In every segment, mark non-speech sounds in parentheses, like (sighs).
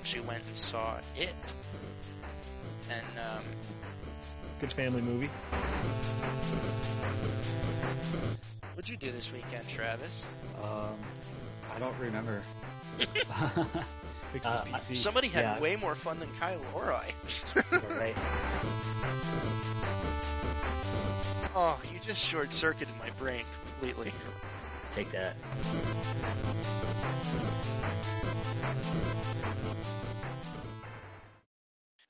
actually went and saw it, and um, Good family movie. what'd you do this weekend, Travis? Um, I don't remember. (laughs) Fixed Uh, his PC. Somebody had Yeah. way more fun than Kyle or I. (laughs) right. oh, you just short circuited my brain completely. (laughs) Take that.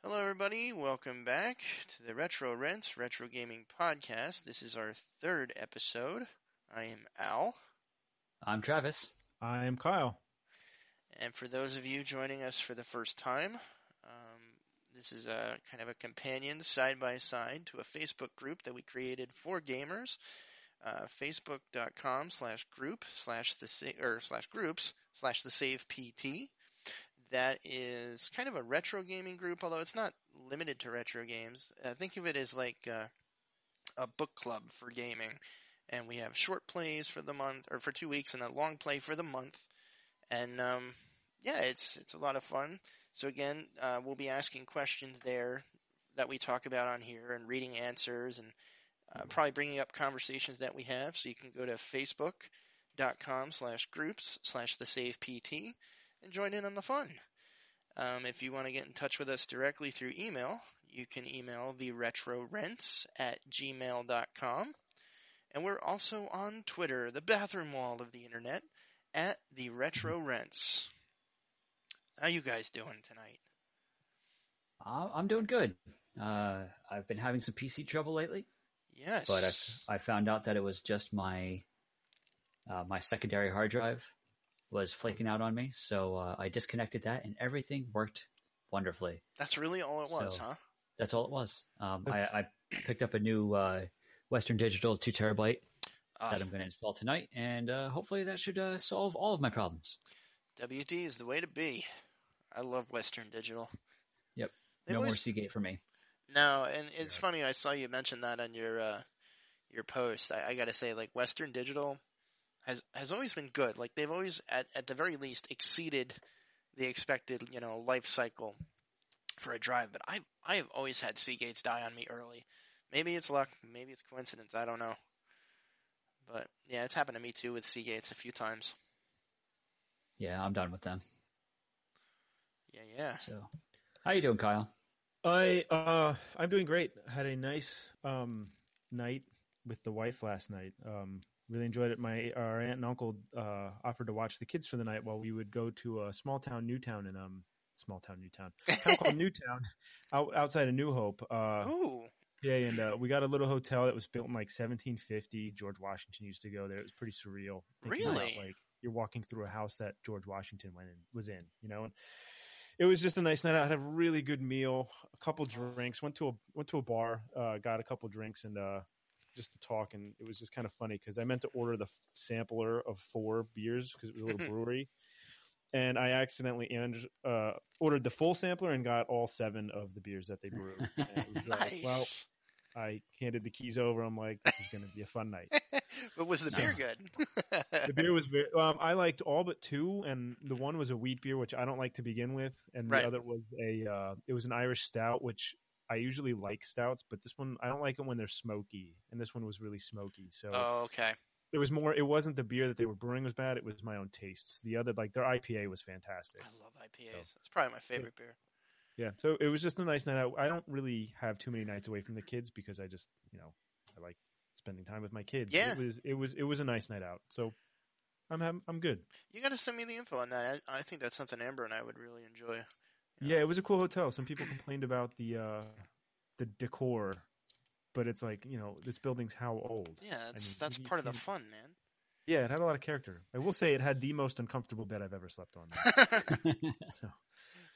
Hello, everybody. Welcome back to the Retro Rents Retro Gaming Podcast. This is our third episode. I am Al. I'm Travis. I am Kyle. And for those of you joining us for the first time, um, this is a kind of a companion side by side to a Facebook group that we created for gamers. Uh, facebook.com slash group slash the or slash groups slash the save PT. That is kind of a retro gaming group, although it's not limited to retro games. Uh, think of it as like uh, a book club for gaming, and we have short plays for the month or for two weeks, and a long play for the month and um, yeah, it's it's a lot of fun. So again, uh, we'll be asking questions there that we talk about on here, and reading answers, and uh, probably bringing up conversations that we have. So you can go to facebook.com slash groups slash the save pt and join in on the fun. Um, if you want to get in touch with us directly through email, you can email the retro rents at gmail.com. And we're also on Twitter, the bathroom wall of the internet at the Retro Rents. How you guys doing tonight? Uh, I'm doing good. Uh, I've been having some PC trouble lately, Yes. but I, I found out that it was just my uh, my secondary hard drive was flaking out on me, so uh, I disconnected that, and everything worked wonderfully. That's really all it was, So- huh? That's all it was. Um, I, I picked up a new uh, Western Digital two terabyte Uh, that I'm going to install tonight, and uh, hopefully that should uh, solve all of my problems. WD is the way to be. I love Western Digital. Yep. They've no more always- Seagate for me. No, and it's Yeah. funny. I saw you mention that on your uh, your post. I, I got to say, like Western Digital has has always been good. Like they've always, at at the very least, exceeded the expected, you know, life cycle for a drive. But I I have always had Seagates die on me early. Maybe it's luck. Maybe it's coincidence. I don't know. But yeah, it's happened to me too with Seagates a few times. Yeah, I'm done with them. Yeah, yeah. So, how you doing, Kyle? I uh I'm doing great. Had a nice um night with the wife last night. Um really enjoyed it. My our aunt and uncle uh offered to watch the kids for the night while we would go to a small town Newtown in um small town Newtown. Town called (laughs) Newtown out, outside of New Hope. Uh Ooh, yeah, and uh, we got a little hotel that was built in like 1750. George Washington used to go there. It was pretty surreal. thinking about, Really? like you're walking through a house that George Washington went in, was in, you know. And it was just a nice night. I had a really good meal, a couple drinks. Went to a went to a bar, uh, got a couple drinks, and uh, just to talk. And it was just kind of funny because I meant to order the f- sampler of four beers because it was a little (laughs) brewery. And I accidentally and, uh, ordered the full sampler and got all seven of the beers that they brewed. Was, uh, (laughs) nice. well, I handed the keys over. I'm like, this is going to be a fun night. (laughs) but was the beer good? (laughs) The beer was very. Um, I liked all but two, and the one was a wheat beer, which I don't like to begin with, and the Right. other was a. Uh, it was an Irish stout, which I usually like stouts, but this one I don't like them when they're smoky, and this one was really smoky. So oh, okay. it was more. It wasn't the beer that they were brewing was bad; it was my own tastes. The other, like their IPA, was fantastic. I love IPAs. It's probably my favorite beer. Yeah, so it was just a nice night out. I don't really have too many nights away from the kids because I just, you know, I like spending time with my kids. Yeah. it was it was it was a nice night out. So I'm I'm, I'm good. You got to send me the info on that. I, I think that's something Amber and I would really enjoy. Yeah, it was a cool hotel. Some people complained about the uh the decor, but it's like you know this building's how old? Yeah, that's mean, that's you part of the fun, man. Yeah, it had a lot of character. I will say it had the most uncomfortable bed I've ever slept on. (laughs) So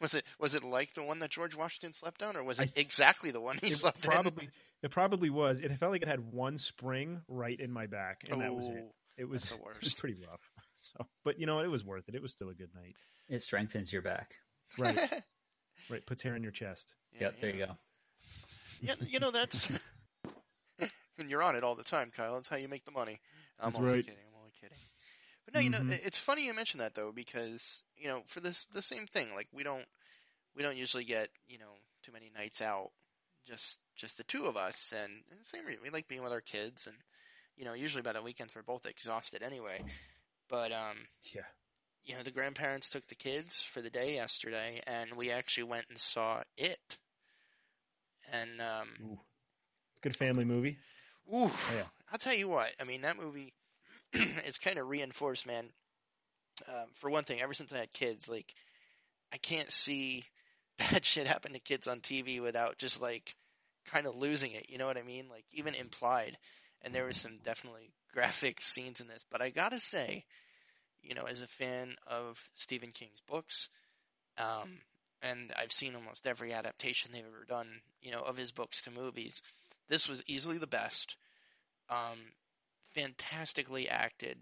was it was it like the one that George Washington slept on, or was I- it exactly the one he it slept probably it probably was. It felt like it had one spring right in my back, in? and that was it. Oh, It was, that's the (laughs) it was pretty rough. (laughs) So, but you know? It was worth it. It was still a good night. it strengthens your back. Right, (laughs) right. Puts hair in your chest. Yeah, yep, there you go. Yeah, you know that's when you're on it all the time, Kyle. That's how you make the money. I'm That's only right. kidding. I'm only kidding. But no, you know, Mhm. it- it's funny you mention that though because you know, for this the same thing. Like we don't we don't usually get you know too many nights out, just just the two of us, and, and same reason we like being with our kids, and you know usually by the weekends we're both exhausted anyway. But um, Yeah. you know the grandparents took the kids for the day yesterday, and we actually went and saw it. And um, Ooh. Good family movie. Ooh, yeah. I'll tell you what. I mean, that movie (clears throat) is kind of reinforced, man. Um, for one thing, ever since I had kids, like I can't see (laughs) bad shit happen to kids on TV without just like kind of losing it. You know what I mean? Like even implied. And there was some definitely (laughs) graphic scenes in this, but I gotta say, you know, as a fan of Stephen King's books, um, and I've seen almost every adaptation they've ever done, you know, of his books to movies. This was easily the best. Um, fantastically acted.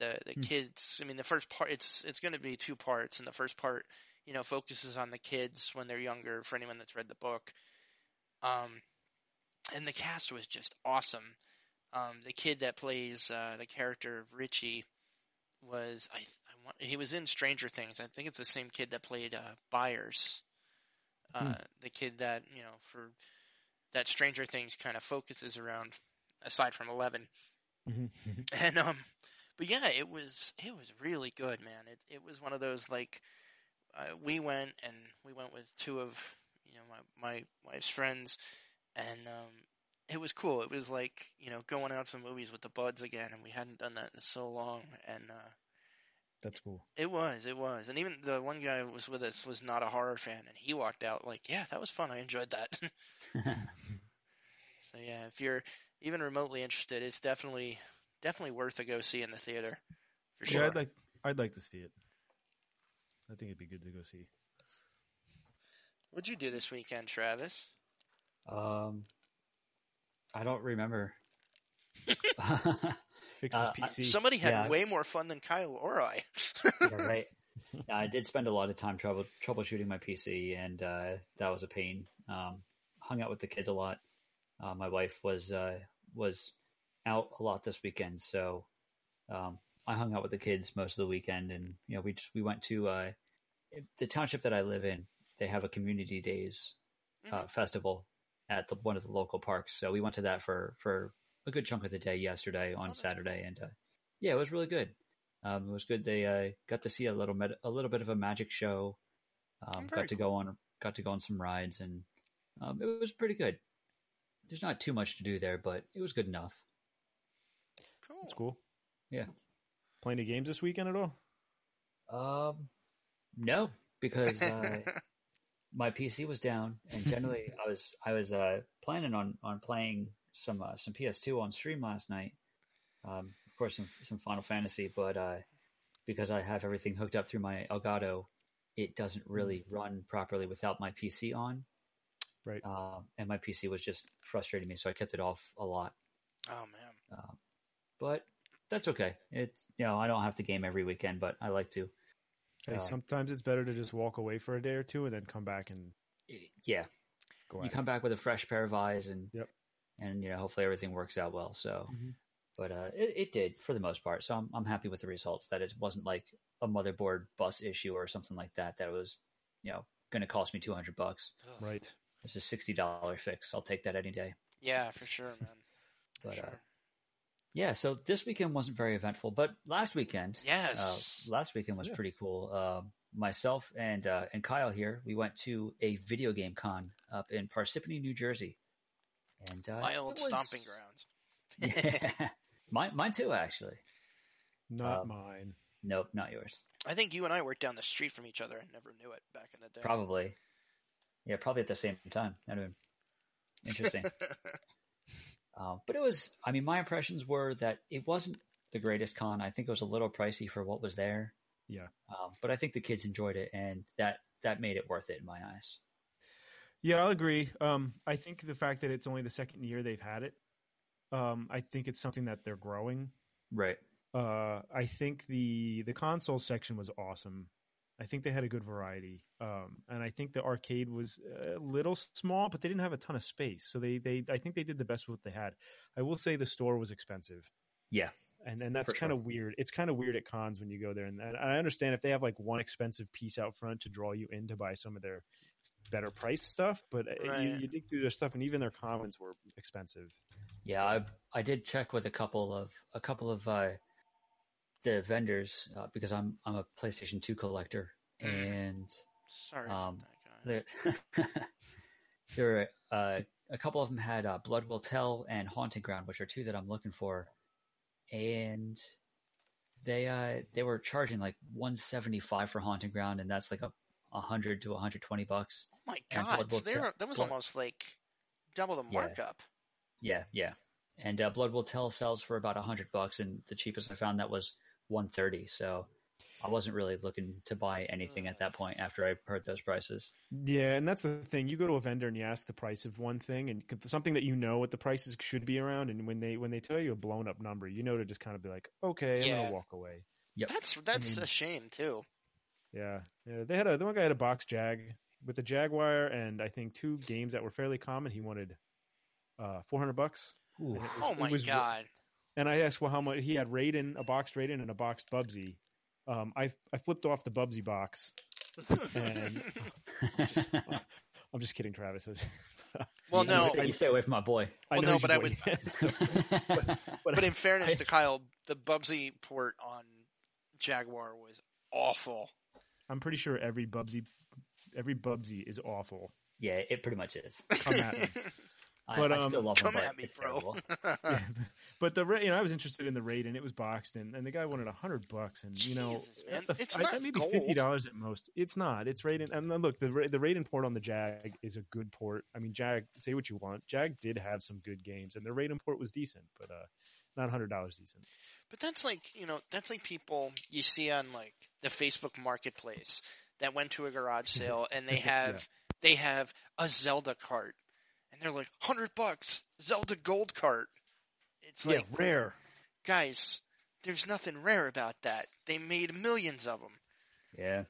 The the Hmm. kids. I mean, the first part. It's it's going to be two parts, and the first part, you know, focuses on the kids when they're younger. For anyone that's read the book, um, and the cast was just awesome. Um, the kid that plays uh, the character of Richie was I, I want, he was in Stranger Things. I think it's the same kid that played uh, Byers. Uh, Hmm. The kid that you know for that Stranger Things kind of focuses around, aside from Eleven. Mhm. (laughs) And um, but yeah, it was it was really good, man. It it was one of those like uh, we went and we went with two of you know my my wife's friends, and um, it was cool. It was like you know going out to the movies with the buds again, and we hadn't done that in so long, and uh, That's cool. it was it was, and even the one guy who was with us was not a horror fan, and he walked out like, yeah, that was fun. I enjoyed that. (laughs) so yeah, if you're even remotely interested, it's definitely definitely worth a go see in the theater for sure. Yeah, I'd like I'd like to see it. I think it'd be good to go see. What'd you do this weekend, Travis? um, I don't remember. (laughs) Fix his Uh, PC. Somebody had Yeah. way more fun than Kyle or I. Yeah, (laughs) right. Yeah, I did spend a lot of time trouble troubleshooting my PC, and uh, that was a pain. Um, hung out with the kids a lot. Uh, my wife was uh, was out a lot this weekend, so um, I hung out with the kids most of the weekend, and you know we just we went to uh, the township that I live in. They have a community days uh, festival at the, one of the local parks, so we went to that for for a good chunk of the day yesterday on that's Saturday, and uh, yeah, it was really good. Um, it was good. They uh, got to see a little bit, a little bit of a magic show. Um, Oh, got to go on, got to go on some rides, and um, it was pretty good. There's not too much to do there, but it was good enough. Cool. That's cool. Yeah. Playing any games this weekend at all? Um, no, because uh, (laughs) my PC was down, and generally (laughs) I was I was uh, planning on on playing some uh, some PS2 on stream last night. Um, of course, some some Final Fantasy, but uh, because I have everything hooked up through my Elgato, it doesn't really run properly without my PC on. Right. Um, and my PC was just frustrating me, so I kept it off a lot. oh man. Um, but that's okay. It's you know I don't have to game every weekend, but I like to. Hey, Uh, sometimes it's better to just walk away for a day or two and then come back and Yeah, go you at it. come back with a fresh pair of eyes and Yep. and you know hopefully everything works out well so Mhm. but uh it, it did for the most part so I'm, I'm happy with the results that it wasn't like a motherboard bus issue or something like that that was you know going to cost me 200 bucks Ugh. Right. it's a $60 fix i'll take that any day Yeah, for sure, man. For but sure. uh yeah so this weekend wasn't very eventful but last weekend yes. uh, last weekend was Yeah. pretty cool. Uh, myself and uh, and Kyle here, we went to a video game con up in Parsippany, New Jersey, and uh, My old was- stomping grounds. Yeah, (laughs) (laughs) mine, mine too, actually. Not Um, mine. Nope, not yours. I think you and I worked down the street from each other and never knew it back in the day. Probably. Yeah, probably at the same time. That'd have been interesting. (laughs) um, but it was. I mean, my impressions were that it wasn't the greatest con. I think it was a little pricey for what was there. Yeah. Um, but I think the kids enjoyed it, and that that made it worth it in my eyes. Yeah, I'll agree. Um, I think the fact that it's only the second year they've had it, um, I think it's something that they're growing. Right. Uh, I think the the console section was awesome. I think they had a good variety, um, and I think the arcade was a little small, but they didn't have a ton of space. So they they I think they did the best with what they had. I will say the store was expensive. Yeah. and and that's For kind sure. of weird. It's kind of weird at cons when you go there, and, and I understand if they have like one expensive piece out front to draw you in to buy some of their better price stuff, but uh, you, Right. you dig through their stuff, and even their commons were expensive. Yeah, I I did check with a couple of a couple of uh, the vendors uh, because I'm I'm a PlayStation Two collector, Mm. and Sorry Um, about that guy. there (laughs) there were uh, a couple of them had uh, Blood Will Tell and Haunting Ground, which are two that I'm looking for, and they uh they were charging like 175 for Haunting Ground, and that's like a 100 to 120 bucks. Oh my god, Blood Will so Tell- that was Blood- almost like double the markup. Yeah, yeah. And uh, Blood Will Tell sells for about hundred bucks, and the cheapest I found that was one thirty. So I wasn't really looking to buy anything at that point after I heard those prices. Yeah, and that's the thing. You go to a vendor and you ask the price of one thing, and something that you know what the prices should be around, and when they when they tell you a blown up number, you know to just kind of be like, okay, I'm Yeah. gonna walk away. That's that's mean- a shame too. Yeah, yeah. They had a the one guy had a box jag with the Jaguar, and I think two games that were fairly common. He wanted uh, four hundred bucks. Ooh. Was- Oh it my was- god. And I asked, well, how much? He had Raiden, a boxed Raiden, and a boxed Bubsy. Um, I I flipped off the Bubsy box. And (laughs) I'm just kidding, Travis. (laughs) well, no, you stay, you stay away from my boy. I Well, know no, but your I boy. would- (laughs) but, but in fairness I- to Kyle, the Bubsy port on Jaguar was awful. I'm pretty sure every Bubsy, every Bubsy is awful. yeah, it pretty much is. Come at me. I, But, I um, still love Come him, but at me, bro. (laughs) Yeah, (laughs) but the Ra- you know I was interested in the raid and it was boxed and, and the guy wanted a hundred bucks and you know Jesus, man. that's a, It's I- not maybe gold. fifty dollars at most. It's not. It's Raiden. And then look, the Ra- the Raiden port on the Jag is a good port. I mean, Jag. Say what you want. Jag did have some good games, and the Raiden port was decent, but uh, not hundred dollars decent. But that's like you know that's like people you see on like the Facebook Marketplace that went to a garage (laughs) sale and they Yeah. have they have a Zelda cart and they're like hundred bucks Zelda gold cart. It's like rare. guys, there's nothing rare about that. They made millions of them. Yeah,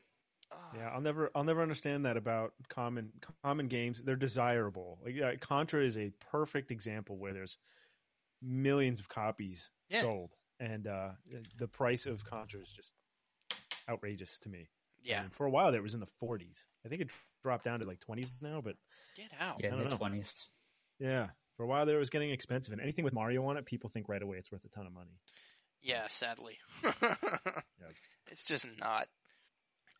Yeah, I'll never I'll never understand that about common common games. They're desirable. Like yeah, Contra is a perfect example where there's millions of copies Yeah. sold, and uh, the price of Contra is just outrageous to me. I yeah. mean, for a while there it was in the 40s. I think it dropped down to like 20s now, but Get out. yeah, I don't know. mid twenties. yeah, for a while there it was getting expensive. And anything with Mario on it, people think right away it's worth a ton of money. Yeah, sadly. (laughs) It's just not.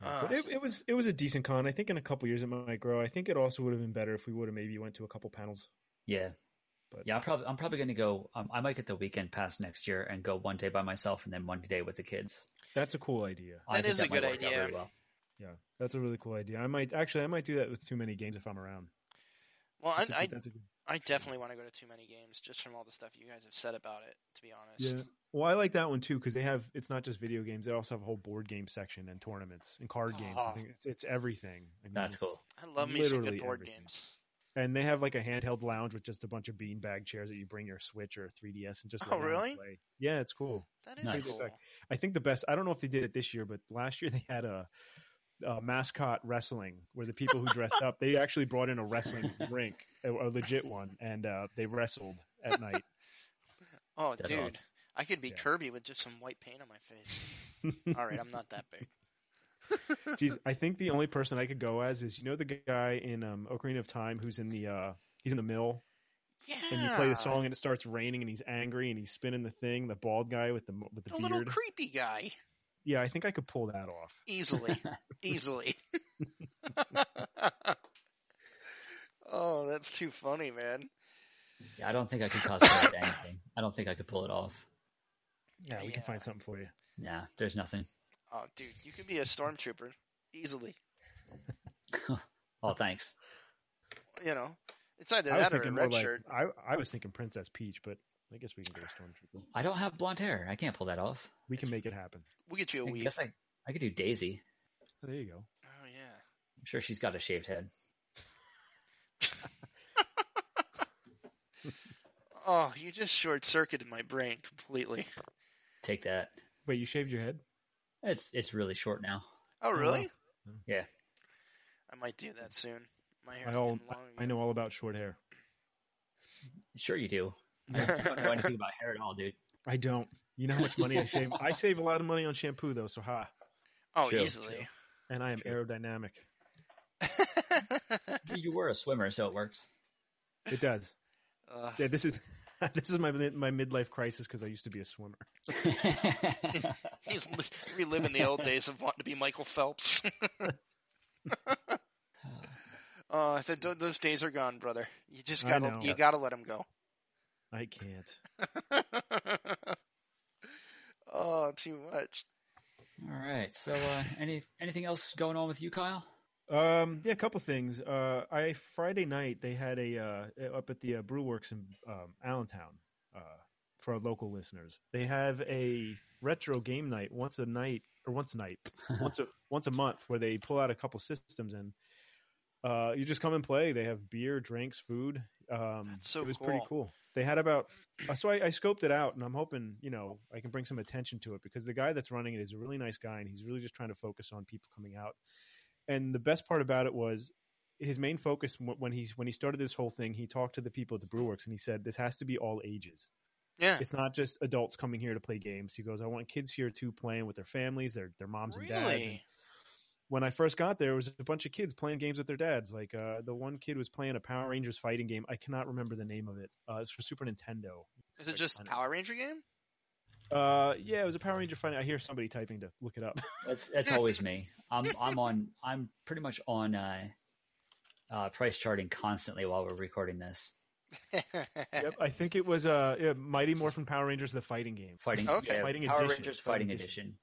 Yeah, Ah. but it, it was it was a decent con. I think in a couple years it might grow. I think it also would have been better if we would have maybe went to a couple panels. Yeah, But yeah. I'm probably I'm probably going to go. Um, I might get the weekend pass next year and go one day by myself and then one day with the kids. That's a cool idea. I That think is a might good idea. very well. Yeah, that's a really cool idea. I might actually I might do that with too many games if I'm around. Well, I, That's a I good- that's a good- I definitely want to go to too many games just from all the stuff you guys have said about it. To be honest. yeah. Well, I like that one too because they have it's not just video games; they also have a whole board game section and tournaments and card games. I Oh. Ah. think it's it's everything. I mean, That's it's- cool. I love me some good board everything. games. And they have like a handheld lounge with just a bunch of beanbag chairs that you bring your Switch or 3DS and just Oh, lay down and really? play. Yeah, it's cool. That is Nice. cool. I think the best. I don't know if they did it this year, but last year (laughs) they had a, a mascot wrestling where the people who dressed up they actually brought in a wrestling (laughs) rink, a, a legit one, and uh, they wrestled at night. Oh, That's dude, awesome. I could be Yeah. Kirby with just some white paint on my face. (laughs) All right, I'm not that big. (laughs) Jeez, I think the only person I could go as is you know the guy in um, Ocarina of Time who's in the uh, he's in the mill Yeah. and you play the song and it starts raining and he's angry and he's spinning the thing. The bald guy with the with the The little beard. creepy guy. Yeah, I think I could pull that off. Easily. (laughs) Easily. (laughs) oh, that's too funny, man. Yeah, I don't think I could cosplay anything. I don't think I could pull it off. Yeah, we can find something for you. Yeah, there's nothing. Oh, dude, you could be a stormtrooper easily. (laughs) Oh, thanks. You know, it's either I that or a thinking more red like shirt. I I was thinking Princess Peach, but I guess we can go Stormtrooper. I don't have blonde hair. I can't pull that off. We can make it happen. We'll get you a I weave. guess I, I could do Daisy. Oh, there you go. Oh yeah. I'm sure she's got a shaved head. Oh, you just short circuited my brain completely. Take that. Wait, you shaved your head? It's it's really short now. Oh, oh really? wow. Yeah. I might do that soon. My I hair's all getting long. I know all about short hair. Sure you do. (laughs) I don't know anything about hair at all, dude. I don't. You know how much money I save? (laughs) I save a lot of money on shampoo though, so ha. Oh, True, easily. And I am True. aerodynamic. (laughs) You were a swimmer, so it works. It does. Ugh. Yeah, this is (laughs) this is my my midlife crisis because I used to be a swimmer. (laughs) He's reliving the old days of wanting to be Michael Phelps. (laughs) Oh, I said those days are gone, brother. You just gotta you gotta let them go. I can't. oh, too much. All right. So, uh, any anything else going on with you, Kyle? Um, yeah, a couple things. Uh, I Friday night they had a uh, up at the uh, Brewworks in um, Allentown. Uh, for our local listeners, they have a retro game night once a night or once a night, (laughs) once a once a month, where they pull out a couple systems and uh, you just come and play. They have beer, drinks, food. Um, That's so it was pretty cool. cool. They had about uh, so I, I scoped it out, and I'm hoping you know I can bring some attention to it because the guy that's running it is a really nice guy, and he's really just trying to focus on people coming out. And the best part about it was his main focus when he's when he started this whole thing. He talked to the people at the Brewworks, and he said this has to be all ages. Yeah. It's not just adults coming here to play games. He goes, I want kids here too, playing with their families, their their moms and dads. And when I first got there, there was a bunch of kids playing games with their dads. Like uh, the one kid was playing a Power Rangers fighting game. I cannot remember the name of it. Uh, it's for Super Nintendo. Is It's it like just a Power Ranger game? Of- Uh, yeah, it was a Power Ranger fighting. I hear somebody typing to look it up. (laughs) That's that's always me. I'm I'm on. I'm pretty much on uh, uh, price charting constantly while we're recording this. (laughs) yep, I think it was uh, yeah, Mighty Morphin Power Rangers, the fighting game. Fighting, Okay. yeah, Fighting Power Edition. Rangers Fighting Fighting Edition. Edition.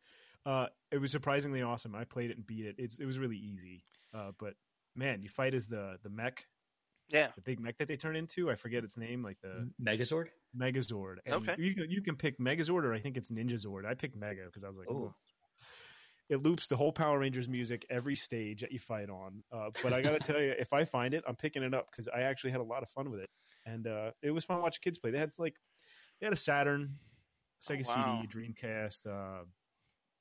Uh, it was surprisingly awesome. I played it and beat it. It's, it was really easy. Uh, but man, you fight as the the mech, yeah. the big mech that they turn into. I forget its name, like the Megazord. Megazord. And Okay. You can, you can pick Megazord or I think it's Ninja Zord. I picked Mega because I was like, Ooh. "Ooh." it loops the whole Power Rangers music every stage that you fight on. Uh, but I got to tell you, if I find it, I'm picking it up because I actually had a lot of fun with it, and uh, it was fun watching kids play. They had like they had a Saturn, Sega Oh, wow. CD, Dreamcast. Uh,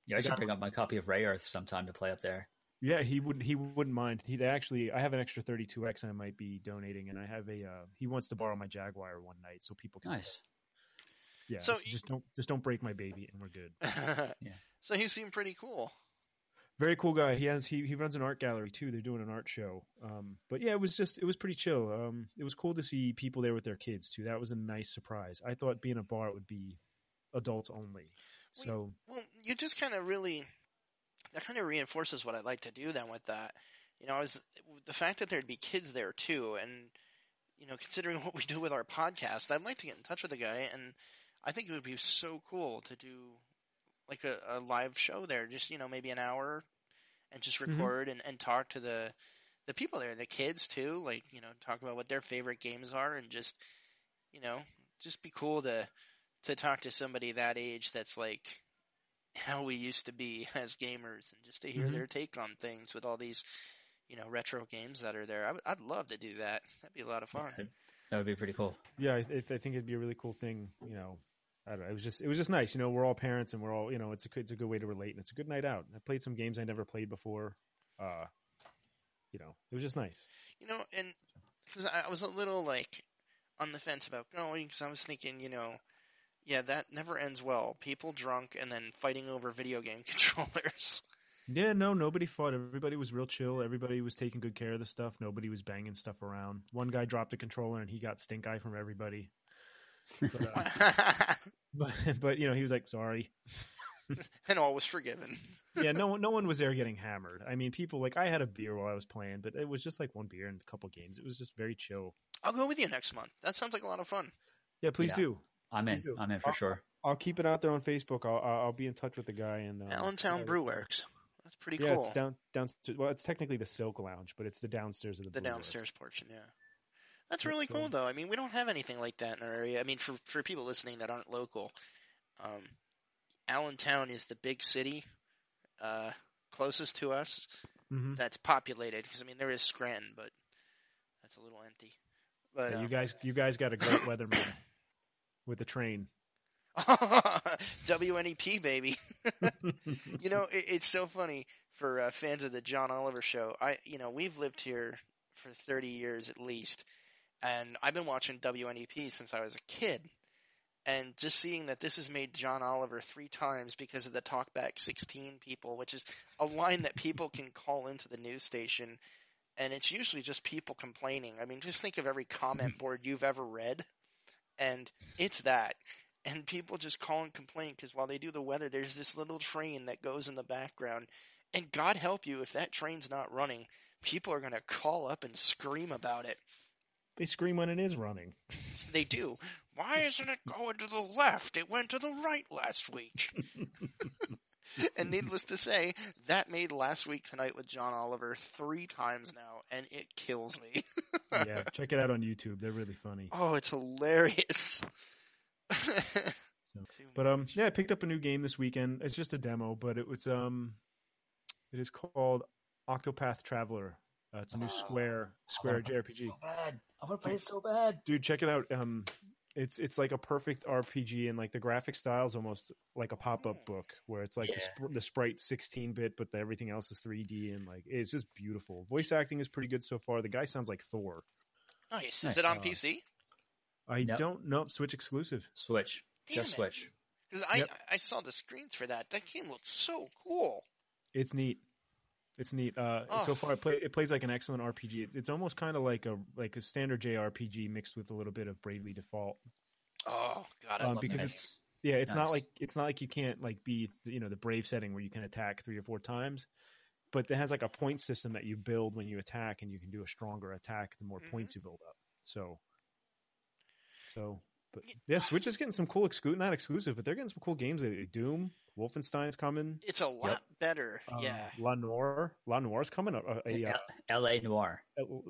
Yeah, I should Yeah. bring up my copy of Rayearth sometime to play up there. Yeah, he wouldn't. he wouldn't mind. He actually I have an extra 32x I might be donating, and I have a uh, he wants to borrow my Jaguar one night so people can. Nice. Yeah, So so you- just don't just don't break my baby, and we're good. (laughs) yeah. So he seemed pretty cool. very cool guy. He has he he runs an art gallery too. They're doing an art show. Um, but yeah, it was just it was pretty chill. Um, it was cool to see people there with their kids too. That was a nice surprise. I thought being a bar would be adults only. So Well, you just kind of really that kind of reinforces what I'd like to do then with that. You know, is the fact that there'd be kids there too, and you know, considering (laughs) what we do with our podcast, I'd like to get in touch with the guy, and I think it would be so cool to do like a, a live show there, just you know, maybe an hour, and just Mhm. record and, and talk to the the people there, the kids too, like you know, talk about what their favorite games are, and just you know, just be cool to to talk to somebody that age that's like how we used to be (laughs) as gamers and just to hear Mhm. their take on things with all these you know retro games that are there I would, i'd love to do that that'd be a lot of fun That would be pretty cool. yeah, I, I think it'd be a really cool thing. You know, I don't know. It was just it was just nice. You know, we're all parents and we're all you know it's a good- it's a good way to relate and it's a good night out. I played some games I never played before. Uh, you know, it was just nice. you know and because I, I was a little like on the fence about going because i was thinking you know yeah that never ends well people drunk and then fighting over video game (laughs) controllers Yeah, no, nobody fought. Everybody was real chill. Everybody was taking good care of the stuff. Nobody was banging stuff around. One guy dropped a controller and he got stink eye from everybody. But, uh, (laughs) but, but you know, he was like, "Sorry." and all was forgiven Yeah, no, one- (laughs) no one was there getting hammered. I mean, people like I had a beer while I was playing, but it was just like one beer and a couple games. It was just very chill. i'll go with you next month that sounds like a lot of fun Yeah, please Yeah. do. I'm in. I'm in for Uh, sure. I'll keep it out there on Facebook. I'll I'll, I'll be in touch with the guy and uh, allentown yeah, brew works that's pretty Yeah, cool it's down downstairs. Well, it's technically the Silk Lounge, but it's the downstairs of the the Brew Works. downstairs portion, yeah. That's really so- cool, though. I mean, we don't have anything like that in our area. I mean, for for people listening that aren't local, um, Allentown is the big city uh, closest to us Mhm. that's populated. Because I mean, there is Scranton, but that's a little empty. But Yeah, uh, you guys, you guys got a great weatherman (coughs) with the train. (laughs) WNEP baby. (laughs) you know, it, it's so funny for uh, fans of the John Oliver show. I, you know, we've lived here for 30 years at least, and I've been watching WNEP since I was a kid. And just seeing that this has made John Oliver three times because of the Talkback 16 people, which is a line that people can call into the news station, and it's usually just people complaining. I mean, just think of every comment board you've ever read, and it's that. And people just call and complain because while they do the weather, there's this little train that goes in the background. And God help you if that train's not running, people are going to call up and scream about it. They scream when it is running. (laughs) They do. Why isn't it going to the left? It went to the right last week. (laughs) (laughs) and needless to say, that made last week tonight with John Oliver three times now, and it kills me. (laughs) yeah, check it out on YouTube. They're really funny. oh, it's hilarious. (laughs) But um, yeah, I picked up a new game this weekend. It's just a demo, but it was um, it is called Octopath Traveler. Uh, it's a new Oh. Square Square JRPG. So bad. I want to play it so bad. Dude, check it out. Um, it's it's like a perfect RPG, and like the graphic style is almost like a pop up Hmm. book, where it's like the, sp- the sprite 16 bit, but the, everything else is 3D, and like it's just beautiful. Voice acting is pretty good so far. The guy sounds like Thor. nice. Is Nice. it on Uh, PC? I Yep. don't know Switch exclusive. Switch. Damn Just it. Switch. Because I Yep. I saw the screens for that. That game looks so cool. It's neat. It's neat. Uh, Oh. So far, it, play, it plays like an excellent RPG. It, it's almost kind of like a like a standard JRPG mixed with a little bit of Bravely Default. Oh God, I Um, love because that it's- Yeah, it's not like it's not like you can't like be you know the brave setting where you can attack three or four times, but it has like a point system that you build when you attack, and you can do a stronger attack the more Mhm. points you build up. So, so but Yeah. yeah, Switch is getting some cool exclu not exclusive, but they're getting some cool games. lately. Doom, Wolfenstein's coming. It's a lot better. Um, yeah. La Noire, La Noire's coming. A, a, a, uh, L- L.A. Noire.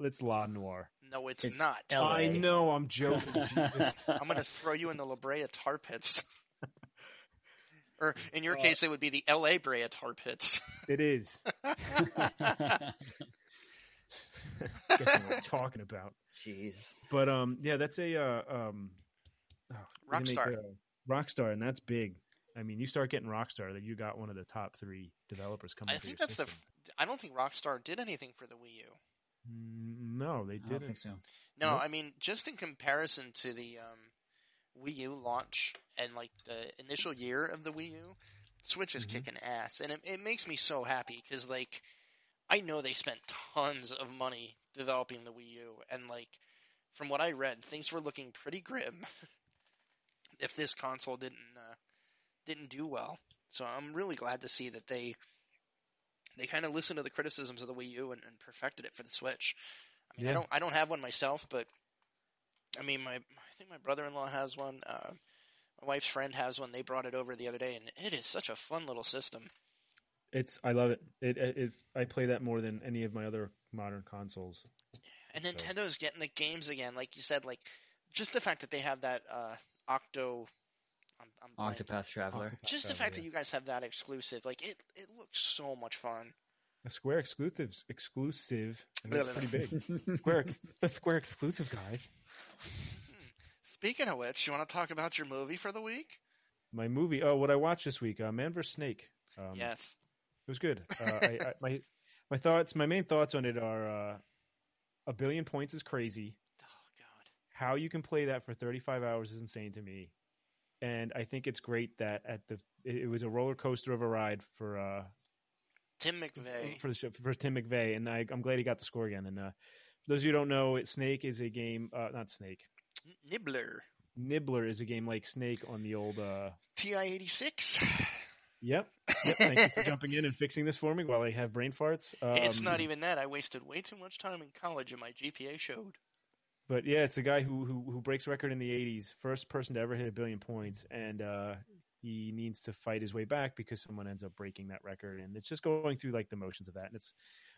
it's La Noire. No, it's, it's not. LA. I know, I'm joking. (laughs) Jesus. I'm gonna throw you in the La Brea tar pits. (laughs) or in your Uh, case, it would be the L.A. Brea tar pits. It is. (laughs) What talking about. Jeez. But um, yeah, that's a uh, um, oh, they make Rockstar. Rockstar, and that's big. I mean, you start getting Rockstar, that you got one of the top three developers coming. I think your that's the. I don't think Rockstar did anything for the Wii U. Mm, No, they I don't didn't. think so. No, Nope. I mean just in comparison to the um, Wii U launch and like the initial year of the Wii U, Switch is Mhm. kicking ass, and it, it makes me so happy because like I know they spent tons of money developing the Wii U, and like from what I read, things were looking pretty grim (laughs) if this console didn't uh, didn't do well. So I'm really glad to see that they they kind of listened to the criticisms of the Wii U and, and perfected it for the Switch. I mean, I don't I don't have one myself, but I mean, my I think my brother-in-law has one. Uh, my wife's friend has one. They brought it over the other day, and it is such a fun little system. It's I love it. It, it, it. I play that more than any of my other modern consoles. And So- Nintendo's getting the games again, like you said. Like just the fact that they have that uh, Octo. I'm, I'm. Octopath Traveler. Octopath Just the Traveler, fact that you guys have that exclusive, like it, it looks so much fun. A Square exclusive, exclusive. And that's pretty big. (laughs) Square, the Square exclusive guys. Speaking of which, you want to talk about your movie for the week? My movie. Oh, what I watched this week, uh, Man vs. Snake. Um, yes. It was good. Uh, I, I, my my thoughts, my main thoughts on it are: uh, a billion points is crazy. How you can play that for 35 hours is insane to me. And I think it's great that at the it, was a roller coaster of a ride for uh Tim McVey. for the show, for Tim McVey, and I, I'm glad he got the score again. And uh, for those of you who don't know, it, Snake is a game, uh, not Snake. Nibbler. Nibbler is a game like Snake on the old. Uh, TI eighty six. yep. Yep. Thank you for jumping in and fixing this for me while I have brain farts. Um, It's not even that. I wasted way too much time in college, and my GPA showed. But yeah, it's a guy who who who breaks record in the '80s, first person to ever hit a billion points, and uh, he needs to fight his way back because someone ends up breaking that record, and it's just going through like the motions of that, and it's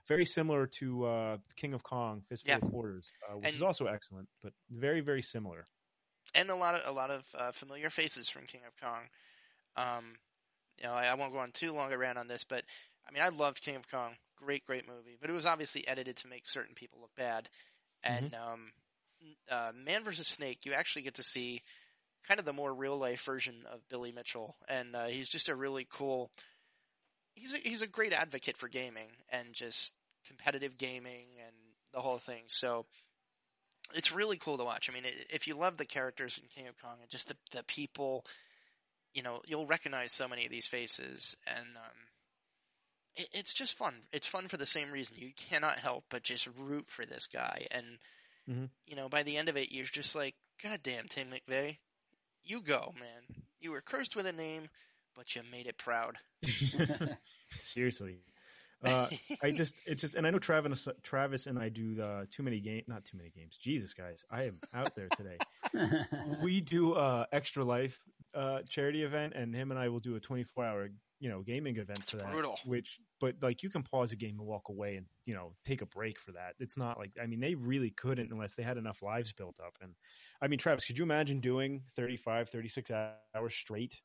very similar to uh, King of Kong, Fistful Yeah. of Quarters, uh, which is also excellent, but very very similar. and a lot of a lot of uh, familiar faces from King of Kong. Um, you know, I, I won't go on too long a rant on this, but I mean, I loved King of Kong. Great, great movie, but it was obviously edited to make certain people look bad. And um, uh, Man vs. Snake, you actually get to see kind of the more real life version of Billy Mitchell, and uh, he's just a really cool. He's a, he's a great advocate for gaming and just competitive gaming and the whole thing. So it's really cool to watch. I mean, if you love the characters in King of Kong and just the the people, you know, you'll recognize so many of these faces, and um, it, it's just fun. It's fun for the same reason. You cannot help but just root for this guy, and Mhm. you know, by the end of it, you're just like, God damn, Tim McVey, you go, man. You were cursed with a name, but you made it proud. (laughs) Seriously. Uh, I (laughs) just it's just and I know Travis Travis and I do the too many game not too many games. Jesus guys, I am out there today. (laughs) we do uh extra life uh charity event and him and I will do a 24 hour you know gaming event It's for that brutal. which but like you can pause a game and walk away and you know take a break for that it's not like i mean they really couldn't unless they had enough lives built up and i mean travis could you imagine doing 35 36 hours straight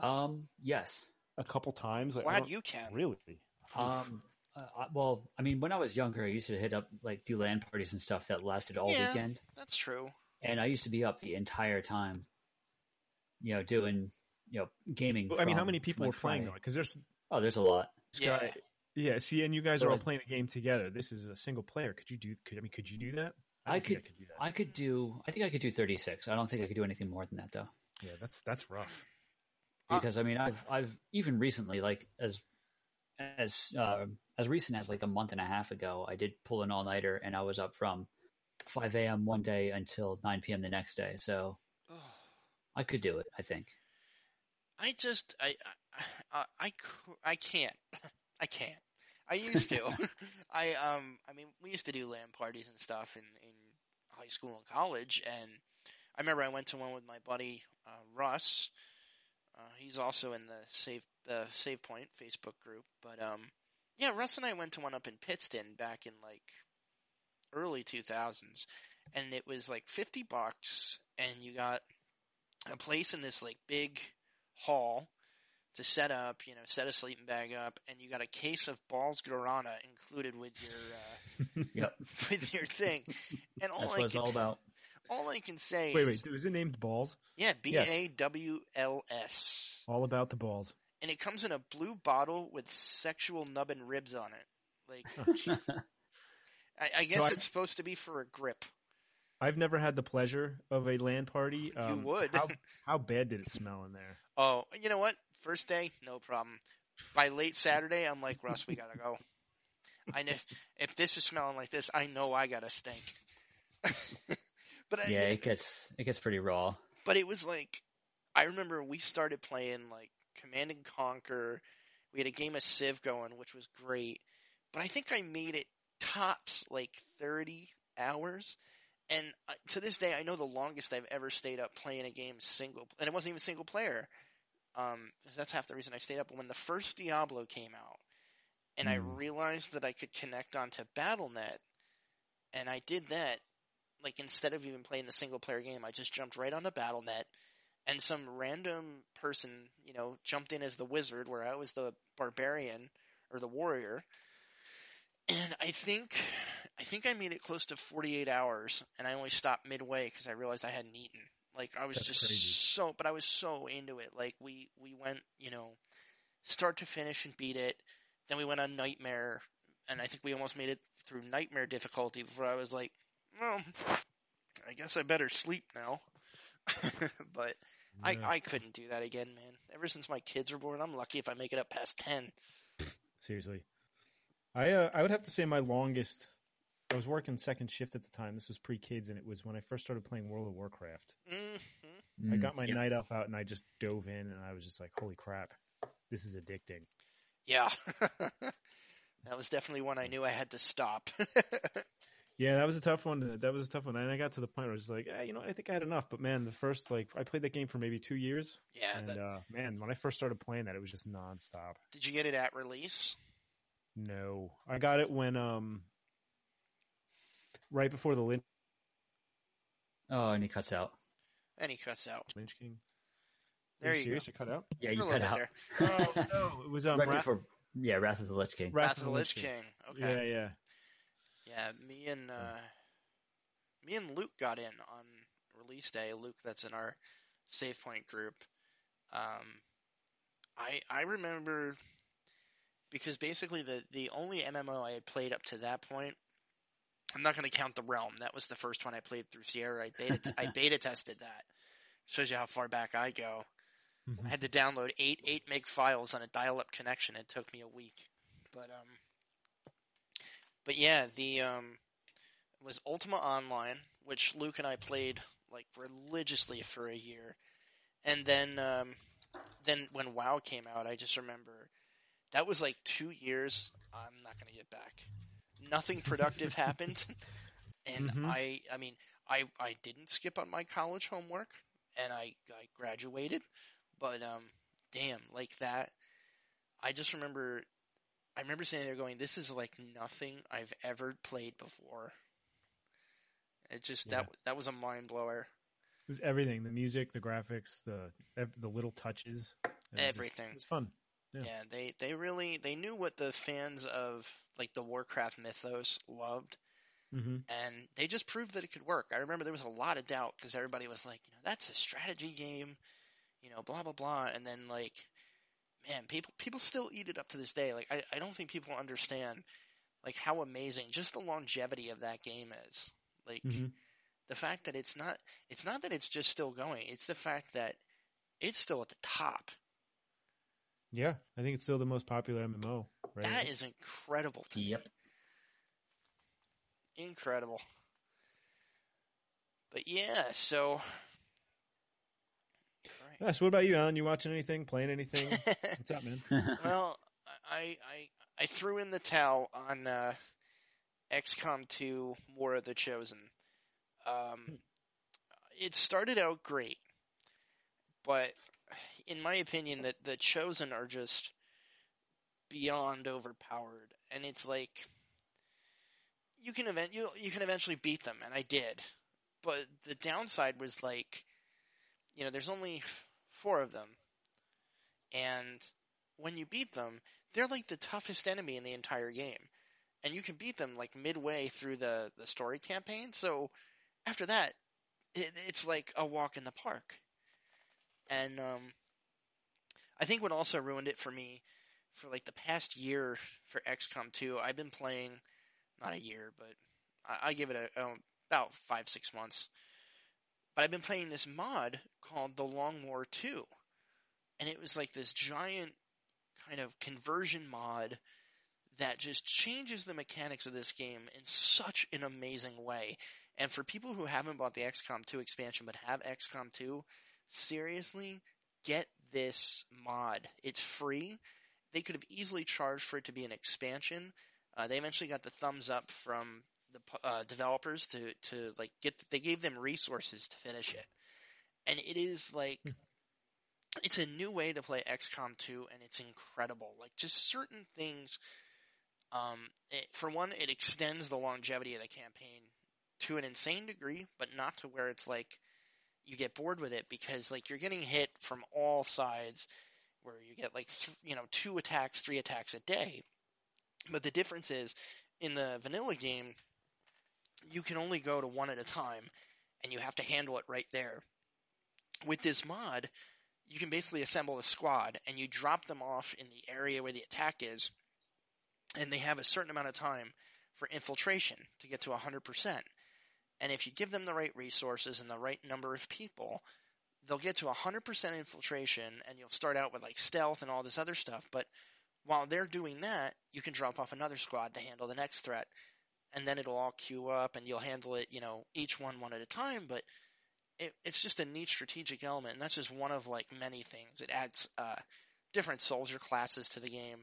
um, yes. a couple times like, Glad you can. really Um, uh, well, I mean, when I was younger, I used to hit up like do LAN parties and stuff that lasted all Yeah. weekend, That's true. and I used to be up the entire time. You know, doing you know gaming. i mean how many people like, were playing Friday. though because there's Oh, there's a lot. Yeah. guy yeah see and you guys are all But- playing a game together this is a single player could you do could i mean could you do that I don't think could- do that I could do. I think I could do 36. I don't think I could do anything more than that though. yeah that's that's rough Uh, because I mean I've I've even recently like as as uh, as recent as like a month and a half ago I did pull an all nighter and I was up from 5 a.m. one day until 9 p.m. the next day so I could do it I think I just I I I, I, can't (laughs) I can't. I used to. (laughs) I um I mean we used to do LAN parties and stuff in in high school and college and I remember I went to one with my buddy uh, Russ. Uh, he's also in the Save the Save Point Facebook group, but um yeah, Russ and I went to one up in Pittston back in like early 2000s and it was like 50 bucks and you got a place in this like big hall to set up, you know, set a sleeping bag up, and you got a case of Bawls guarana included with your uh, (laughs) Yep. with your thing. And all that's I what it's can, all about all I can say wait is, wait was it named balls yeah, B Yes. A W L S, all about the balls and it comes in a blue bottle with sexual nub and ribs on it. Like, (laughs) I, I guess I- it's supposed to be for a grip. I've never had the pleasure of a LAN party. Um, would. How, (laughs) how bad did it smell in there? Oh, you know what? First day, no problem. By late Saturday, I'm like, Russ, we gotta go. (laughs) I know if, if this is smelling like this, I know I gotta stink. (laughs) but I, yeah it gets it gets pretty raw but it was like, I remember we started playing like Command and Conquer. We had a game of Civ going, which was great. But I think I made it tops like 30 hours. And to this day, I know the longest I've ever stayed up playing a game single, and it wasn't even single player. Um, that's half the reason I stayed up. When the first Diablo came out, and I Mm. realized that I could connect onto BattleNet, and I did that. Like instead of even playing the single player game, I just jumped right onto BattleNet, and some random person, you know, jumped in as the wizard, where I was the barbarian or the warrior. And I think, I think I made it close to 48 hours, and I only stopped midway because I realized I hadn't eaten. Like I was That's just crazy. so, but I was so into it. Like we we went, you know, start to finish and beat it. Then we went on Nightmare, and I think we almost made it through Nightmare difficulty before I was like, well, I guess I better sleep now. (laughs) but I, I couldn't do that again, man. Ever since my kids were born, I'm lucky if I make it up past 10. seriously. I uh, I would have to say my longest. I was working second shift at the time. This was pre kids, and it was when I first started playing World of Warcraft. hmm I Mm, got my yeah. night off out, and I just dove in, and I was just like, "Holy crap, this is addicting." Yeah. (laughs) that was definitely one I knew I had to stop. (laughs) Yeah, that was a tough one. To, that was a tough one, and I got to the point where I was like, eh, you know, I think I had enough. But man, the first like I played that game for maybe two years, yeah. and That, uh, man, when I first started playing that, it was just nonstop. did you get it at release? No, I got it when um right before the Lich, oh and he cuts out And he cuts out. Lich King. There Are you go. serious? I cut out. yeah You're you a little cut out there. (laughs) Oh no, it was um right Ra- before yeah Wrath of the Lich King Wrath Wrath of the Lich King. Okay. Yeah, yeah. Yeah, me and uh, me and Luke got in on release day. Luke, that's in our Save Point group. Um, I I remember because basically the the only MMO I had played up to that point I'm not going to count the Realm. That was the first one I played through Sierra. I beta (laughs) I beta tested that. Shows you how far back I go. Mhm. I had to download eight eight meg files on a dial-up connection. It took me a week, but um, but yeah, the um, it was Ultima Online, which Luke and I played like religiously for a year, and then um, then when WoW came out, I just remember that was like two years. I'm not gonna get back. Nothing productive happened, (laughs) and Mhm. I I mean I I didn't skip on my college homework, and I I graduated, but um, damn, like that. I just remember, I remember sitting there going, "This is like nothing I've ever played before." It just Yeah. that that was a mind blower. It was everything: the music, the graphics, the the little touches. It was just- Everything. it was fun. Yeah. Yeah, they they really they knew what the fans of like the Warcraft mythos loved, hmm and they just proved that it could work. I remember there was a lot of doubt because everybody was like, you know, that's a strategy game, you know, blah blah blah, and then like, man, people people still eat it up to this day. Like, I I don't think people understand like how amazing just the longevity of that game is. Like hmm the fact that it's not it's not that it's just still going. It's the fact that it's still at the top. Yeah, I think it's still the most popular MMO. Right? That is incredible to me. Yep. incredible. But yeah, so. Yeah, so what about you, Alan? You watching anything? Playing anything? (laughs) What's up, man? (laughs) well, I, I I threw in the towel on uh, XCOM 2 War of the Chosen. Um, it started out great, but in my opinion, that the Chosen are just beyond overpowered, and it's like you can event you you can eventually beat them, and I did, but the downside was like, you know, there's only four of them, and when you beat them, they're like the toughest enemy in the entire game. And you can beat them like midway through the, the story campaign. So after that, it, it's like a walk in the park. And um, I think what also ruined it for me for like the past year for XCOM 2, I've been playing, not a year, but I, I give it a, a, about five, six months. But I've been playing this mod called The Long War 2. And it was like this giant kind of conversion mod that just changes the mechanics of this game in such an amazing way. And for people who haven't bought the XCOM 2 expansion but have XCOM 2, seriously, get this mod. It's free. They could have easily charged for it to be an expansion. Uh, they eventually got the thumbs up from the uh, developers to to like get. They gave them resources to finish it, and it is like it's a new way to play XCOM 2 and it's incredible. Like just certain things um it, for one it extends the longevity of the campaign to an insane degree, but not to where it's like you get bored with it because like you're getting hit from all sides where you get like th- you know two attacks, three attacks a day. But the difference is in the vanilla game you can only go to one at a time and you have to handle it right there. With this mod, you can basically assemble a squad and you drop them off in the area where the attack is and they have a certain amount of time for infiltration to get to 100%. And if you give them the right resources and the right number of people, they'll get to 100% infiltration and you'll start out with like stealth and all this other stuff. But while they're doing that, you can drop off another squad to handle the next threat. And then it'll all queue up and you'll handle it, you know, each one one at a time. But it, it's just a neat strategic element, and that's just one of like many things. It adds uh, different soldier classes to the game,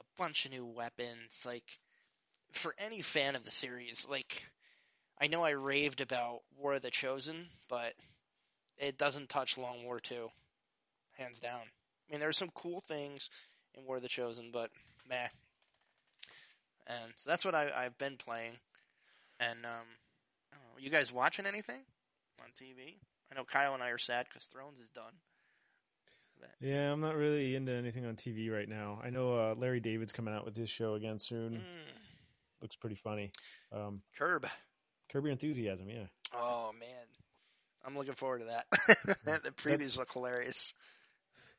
a bunch of new weapons. Like for any fan of the series, like I know I raved about War of the Chosen, but it doesn't touch Long War Two, hands down. I mean, there are some cool things in War of the Chosen, but meh. And so that's what I, I've been playing. And um, I don't know, you guys watching anything? on TV. I know Kyle and I are sad because Thrones is done. Yeah, I'm not really into anything on TV right now. I know uh, Larry David's coming out with his show again soon. Mm, Looks pretty funny. Um, Curb. Curb Your Enthusiasm, yeah. Oh man, I'm looking forward to that. (laughs) the previews look hilarious.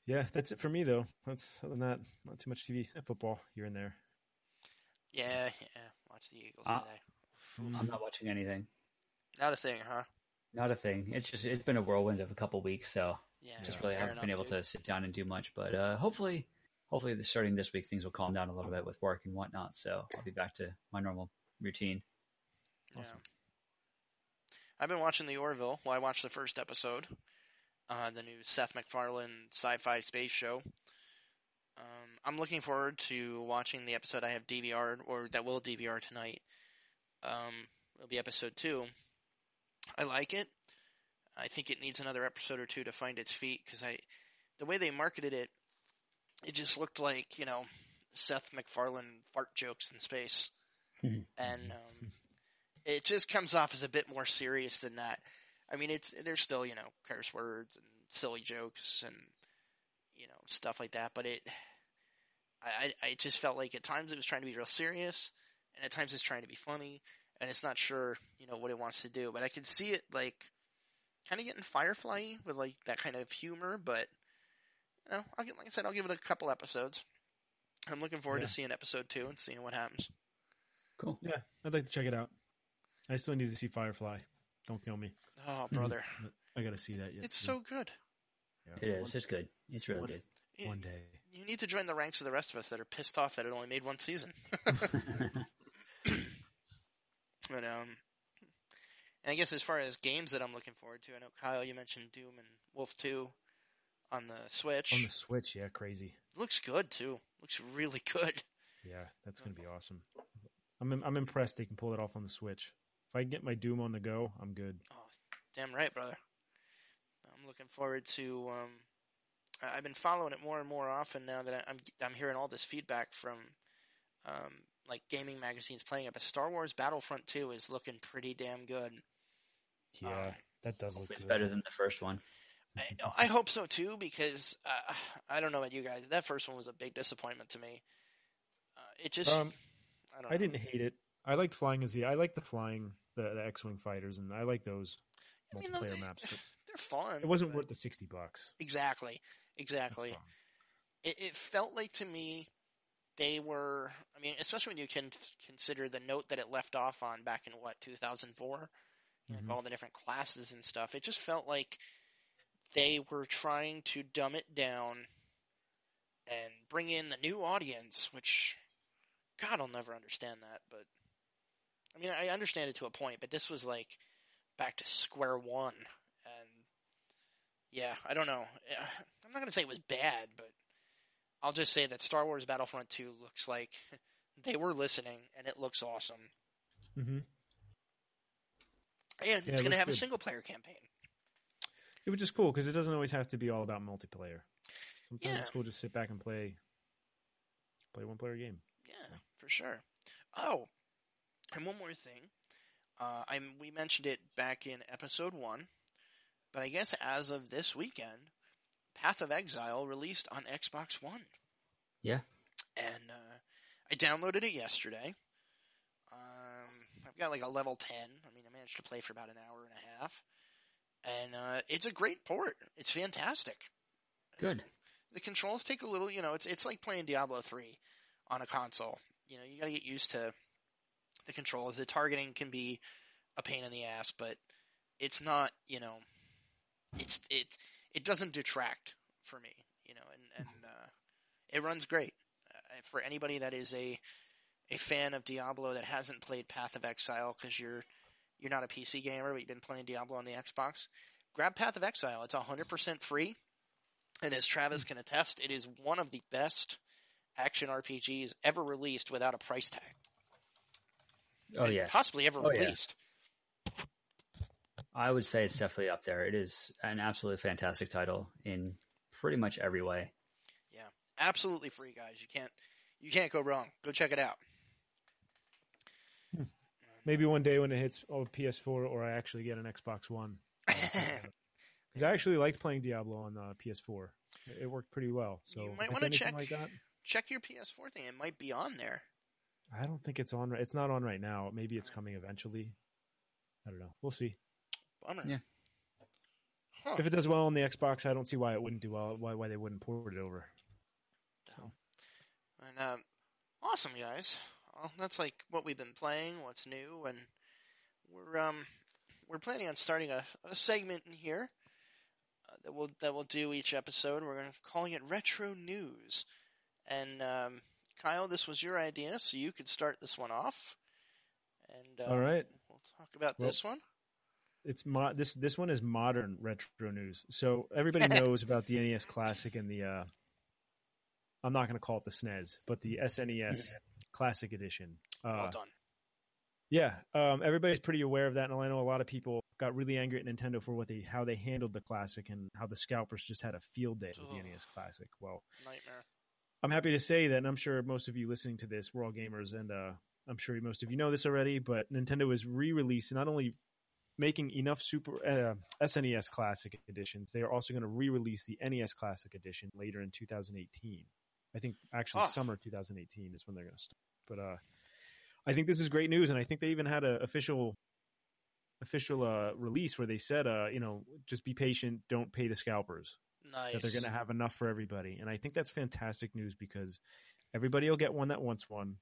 Yeah, that's it for me though. That's other than that, not too much TV. And football here and there. Yeah, yeah. Watch the Eagles Uh, today. I'm not watching anything. Not a thing, huh? Not a thing. It's just it's been a whirlwind of a couple weeks, so Yeah. just fair really haven't enough, been able dude. to sit down and do much. But uh, hopefully, hopefully, the- starting this week, things will calm down a little bit with work and whatnot. So I'll be back to my normal routine. Yeah. I've been watching the Orville. Well, I watched the first episode, uh, the new Seth MacFarlane sci-fi space show. Um, I'm looking forward to watching the episode I have DVR or that will DVR tonight. Um, it'll be episode two. I like it. I think it needs another episode or two to find its feet because I, the way they marketed it, it just looked like you know Seth MacFarlane fart jokes in space, (laughs) and um, it just comes off as a bit more serious than that. I mean, it's there's still you know curse words and silly jokes and you know stuff like that, but it, I I I just felt like at times it was trying to be real serious, and at times it's trying to be funny, and it's not sure you know what it wants to do. But I could see it like kind of getting Firefly with like that kind of humor, but you know, I'll get like I said, I'll give it a couple episodes. I'm looking forward Yeah. to seeing episode two and seeing what happens. Cool. Yeah, I'd like to check it out. I still need to see Firefly. Don't kill me. Oh, brother, (clears throat) I got to see that yet. it's so good. It Yeah. is. It's good. It's really What- good. You- One day. You need to join the ranks of the rest of us that are pissed off that it only made one season. (laughs) But um, and I guess as far as games that I'm looking forward to, I know Kyle, you mentioned Doom and Wolf Two on the Switch. On the Switch, yeah, crazy. Looks good too. Looks really (laughs) good. Yeah, that's gonna be awesome. I'm im- I'm impressed they can pull it off on the Switch. If I can get my Doom on the go, I'm good. Oh, damn right, brother. I'm looking forward to. Um, I- I've been following it more and more often now that I- I'm I'm hearing all this feedback from, um, like gaming magazines playing it. But Star Wars Battlefront Two is looking pretty damn good. Yeah, Uh, that does look it's good. better than the first one. I, I hope so too because uh, I don't know about you guys. That first one was a big disappointment to me. Uh, it just Um, I don't. Know. I didn't hate it. I liked flying as the I like the flying the, the X-wing fighters, and I like those I mean, multiplayer they- maps. (laughs) They're fun. it wasn't worth the sixty bucks. exactly, exactly. It, it felt like to me they were. I mean, especially when you can consider the note that it left off on back in what 2004, Mhm. like all the different classes and stuff. It just felt like they were trying to dumb it down and bring in the new audience, which God, I'll never understand that. But I mean, I understand it to a point, but this was like back to square one, and yeah, I don't know. I'm not gonna say it was bad, but I'll just say that Star Wars Battlefront 2 looks like (laughs) they were listening, and it looks awesome. Mm-hmm. And Yeah, it's going to have a single player campaign. It was just cool because it doesn't always have to be all about multiplayer. Sometimes Yeah. it's cool to sit back and play play one player game. Yeah, for sure. Oh, and one more thing. Uh, I'm, we mentioned it back in episode one, but I guess as of this weekend, Path of Exile released on Xbox One. Yeah. And uh, I downloaded it yesterday. Um, I've got like a level 10. I mean, I managed to play for about an hour and a half. And uh, it's a great port. It's fantastic. Good. The controls take a little, you know, it's it's like playing Diablo 3 on a console. You know, you got to get used to the controls. The targeting can be a pain in the ass, but it's not, you know, it's it it doesn't detract for me, you know, and and uh, it runs great uh, for anybody that is a a fan of Diablo that hasn't played Path of Exile because you're you're not a PC gamer but you've been playing Diablo on the Xbox. Grab Path of Exile. It's 100% free. And as Travis can attest, it is one of the best action RPGs ever released without a price tag. Oh yeah. Possibly ever Oh, yeah. released. I would say it's definitely up there. It is an absolutely fantastic title in pretty much every way. Yeah, absolutely free, guys. You can't you can't go wrong. Go check it out. Hmm. Maybe one day when it hits oh, PS4 or I actually get an Xbox One. (laughs) Because I actually liked playing Diablo on uh, PS4. It, it worked pretty well. So You might wanna check- like that. check your PS4 thing. It might be on there. I don't think it's on. It's not on right now. Maybe it's coming eventually. I don't know. We'll see. Bummer. Yeah. Huh. If it does well on the Xbox, I don't see why it wouldn't do well. Why why they wouldn't port it over? So. And um, awesome, guys. Well, that's like what we've been playing, what's new, and we're um we're planning on starting a, a segment in here uh, that we'll that we'll do each episode. We're going to calling it retro news. And um, Kyle, this was your idea, so you could start this one off. And uh, All right. we'll talk about Well- this one. It's mo- this this one is modern retro news. So everybody (laughs) knows about the NES Classic and the uh I'm not going to call it the SNES, but the SNES Classic Edition. Uh, well done. Yeah, um, everybody's pretty aware of that, and I know a lot of people got really angry at Nintendo for what they how they handled the Classic and how the scalpers just had a field day with the NES Classic. Well, Nightmare. I'm happy to say that, and I'm sure most of you listening to this, we're all gamers, and uh, I'm sure most of you know this already, but Nintendo is re-releasing not only making enough Super uh, SNES Classic editions, they are also going to re-release the NES Classic edition later in 2018. I think actually Ah. summer 2018 is when they're going to start. But uh, I think this is great news, and I think they even had an official official uh, release where they said, uh, you know, just be patient, don't pay the scalpers Nice. that they're going to have enough for everybody. And I think that's fantastic news because everybody will get one that wants one.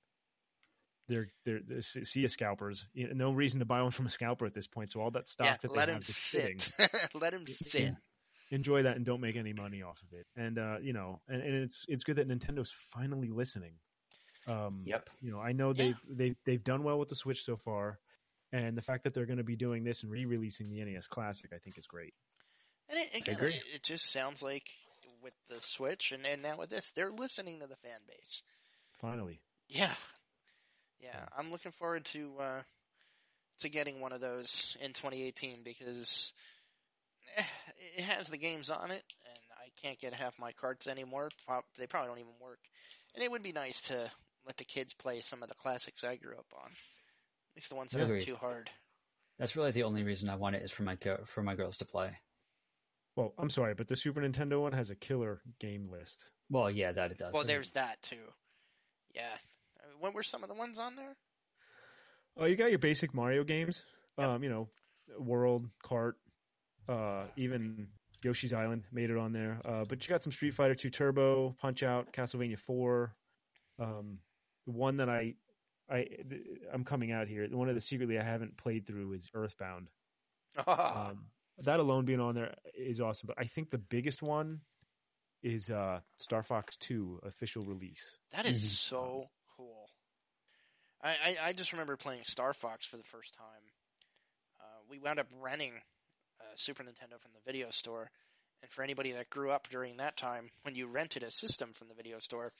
They're they're, they're see a scalpers. You know, no reason to buy one from a scalper at this point. So all that stock yeah, that they let have him just sitting, sit. (laughs) let him sit. enjoy that and don't make any money off of it. And uh, you know, and, and it's it's good that Nintendo's finally listening. Um, Yep. You know, I know they've they've they've done well with the Switch so far, and the fact that they're going to be doing this and re-releasing the NES Classic, I think, is great. And it, again, agree. it, it just sounds like with the Switch and, and now with this, they're listening to the fan base. Finally. Yeah, yeah. I'm looking forward to uh, to getting one of those in 2018 because eh, it has the games on it, and I can't get half my carts anymore. Prob- They probably don't even work, and it would be nice to let the kids play some of the classics I grew up on, at least the ones that aren't too hard. That's really the only reason I want it is for my girl- for my girls to play. Well, I'm sorry, but the Super Nintendo one has a killer game list. Well, yeah, that it does. Well, there's that too. Yeah. What were some of the ones on there? Oh, you got your basic Mario games. Yep. Um, you know, World, Kart, uh, even Yoshi's Island made it on there. Uh, but you got some Street Fighter 2 Turbo, Punch Out, Castlevania 4. Um, the one that I, I, I'm coming out here. The one of the secretly I haven't played through is Earthbound. (laughs) Um, that alone being on there is awesome. But I think the biggest one is uh, Star Fox 2 official release. That is Mhm. so cool. I, I, I just remember playing Star Fox for the first time. Uh, we wound up renting a Super Nintendo from the video store, and for anybody that grew up during that time, when you rented a system from the video store,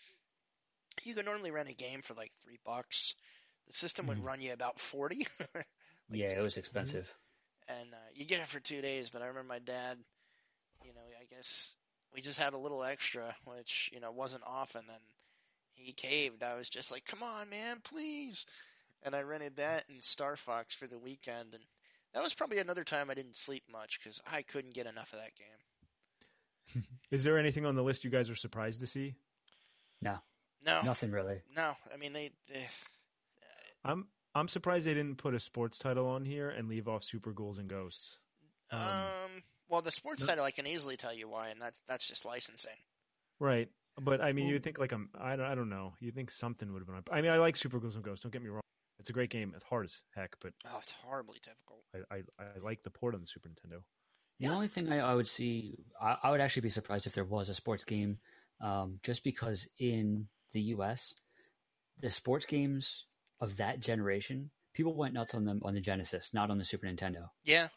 you could normally rent a game for like three bucks. The system would Mhm. run you about forty. (laughs) Like, yeah, it was expensive. And uh, you get it for two days. But I remember my dad, you know, I guess we just had a little extra, which you know wasn't often, and he caved. I was just like, "Come on, man, please!" And I rented that and Star Fox for the weekend, and that was probably another time I didn't sleep much because I couldn't get enough of that game. (laughs) Is there anything on the list you guys are surprised to see? No, no, Nothing really. no. I mean, they, they I'm I'm surprised they didn't put a sports title on here and leave off Super Ghouls and Ghosts. um, Um, well, the sports no- title I can easily tell you why, and that's that's just licensing. Right. But I mean, Well- you'd think like I'm, I don't, I don't know. You'd think something would have been. I mean, I like Super Ghouls and Ghosts. Don't get me wrong. It's a great game. It's hard as heck, but Oh, it's horribly difficult. I, I, I like the port on the Super Nintendo. The Yeah. only thing I, I would see, I, I would actually be surprised if there was a sports game, um, just because in the U.S., the sports games of that generation, people went nuts on them on the Genesis, not on the Super Nintendo. Yeah,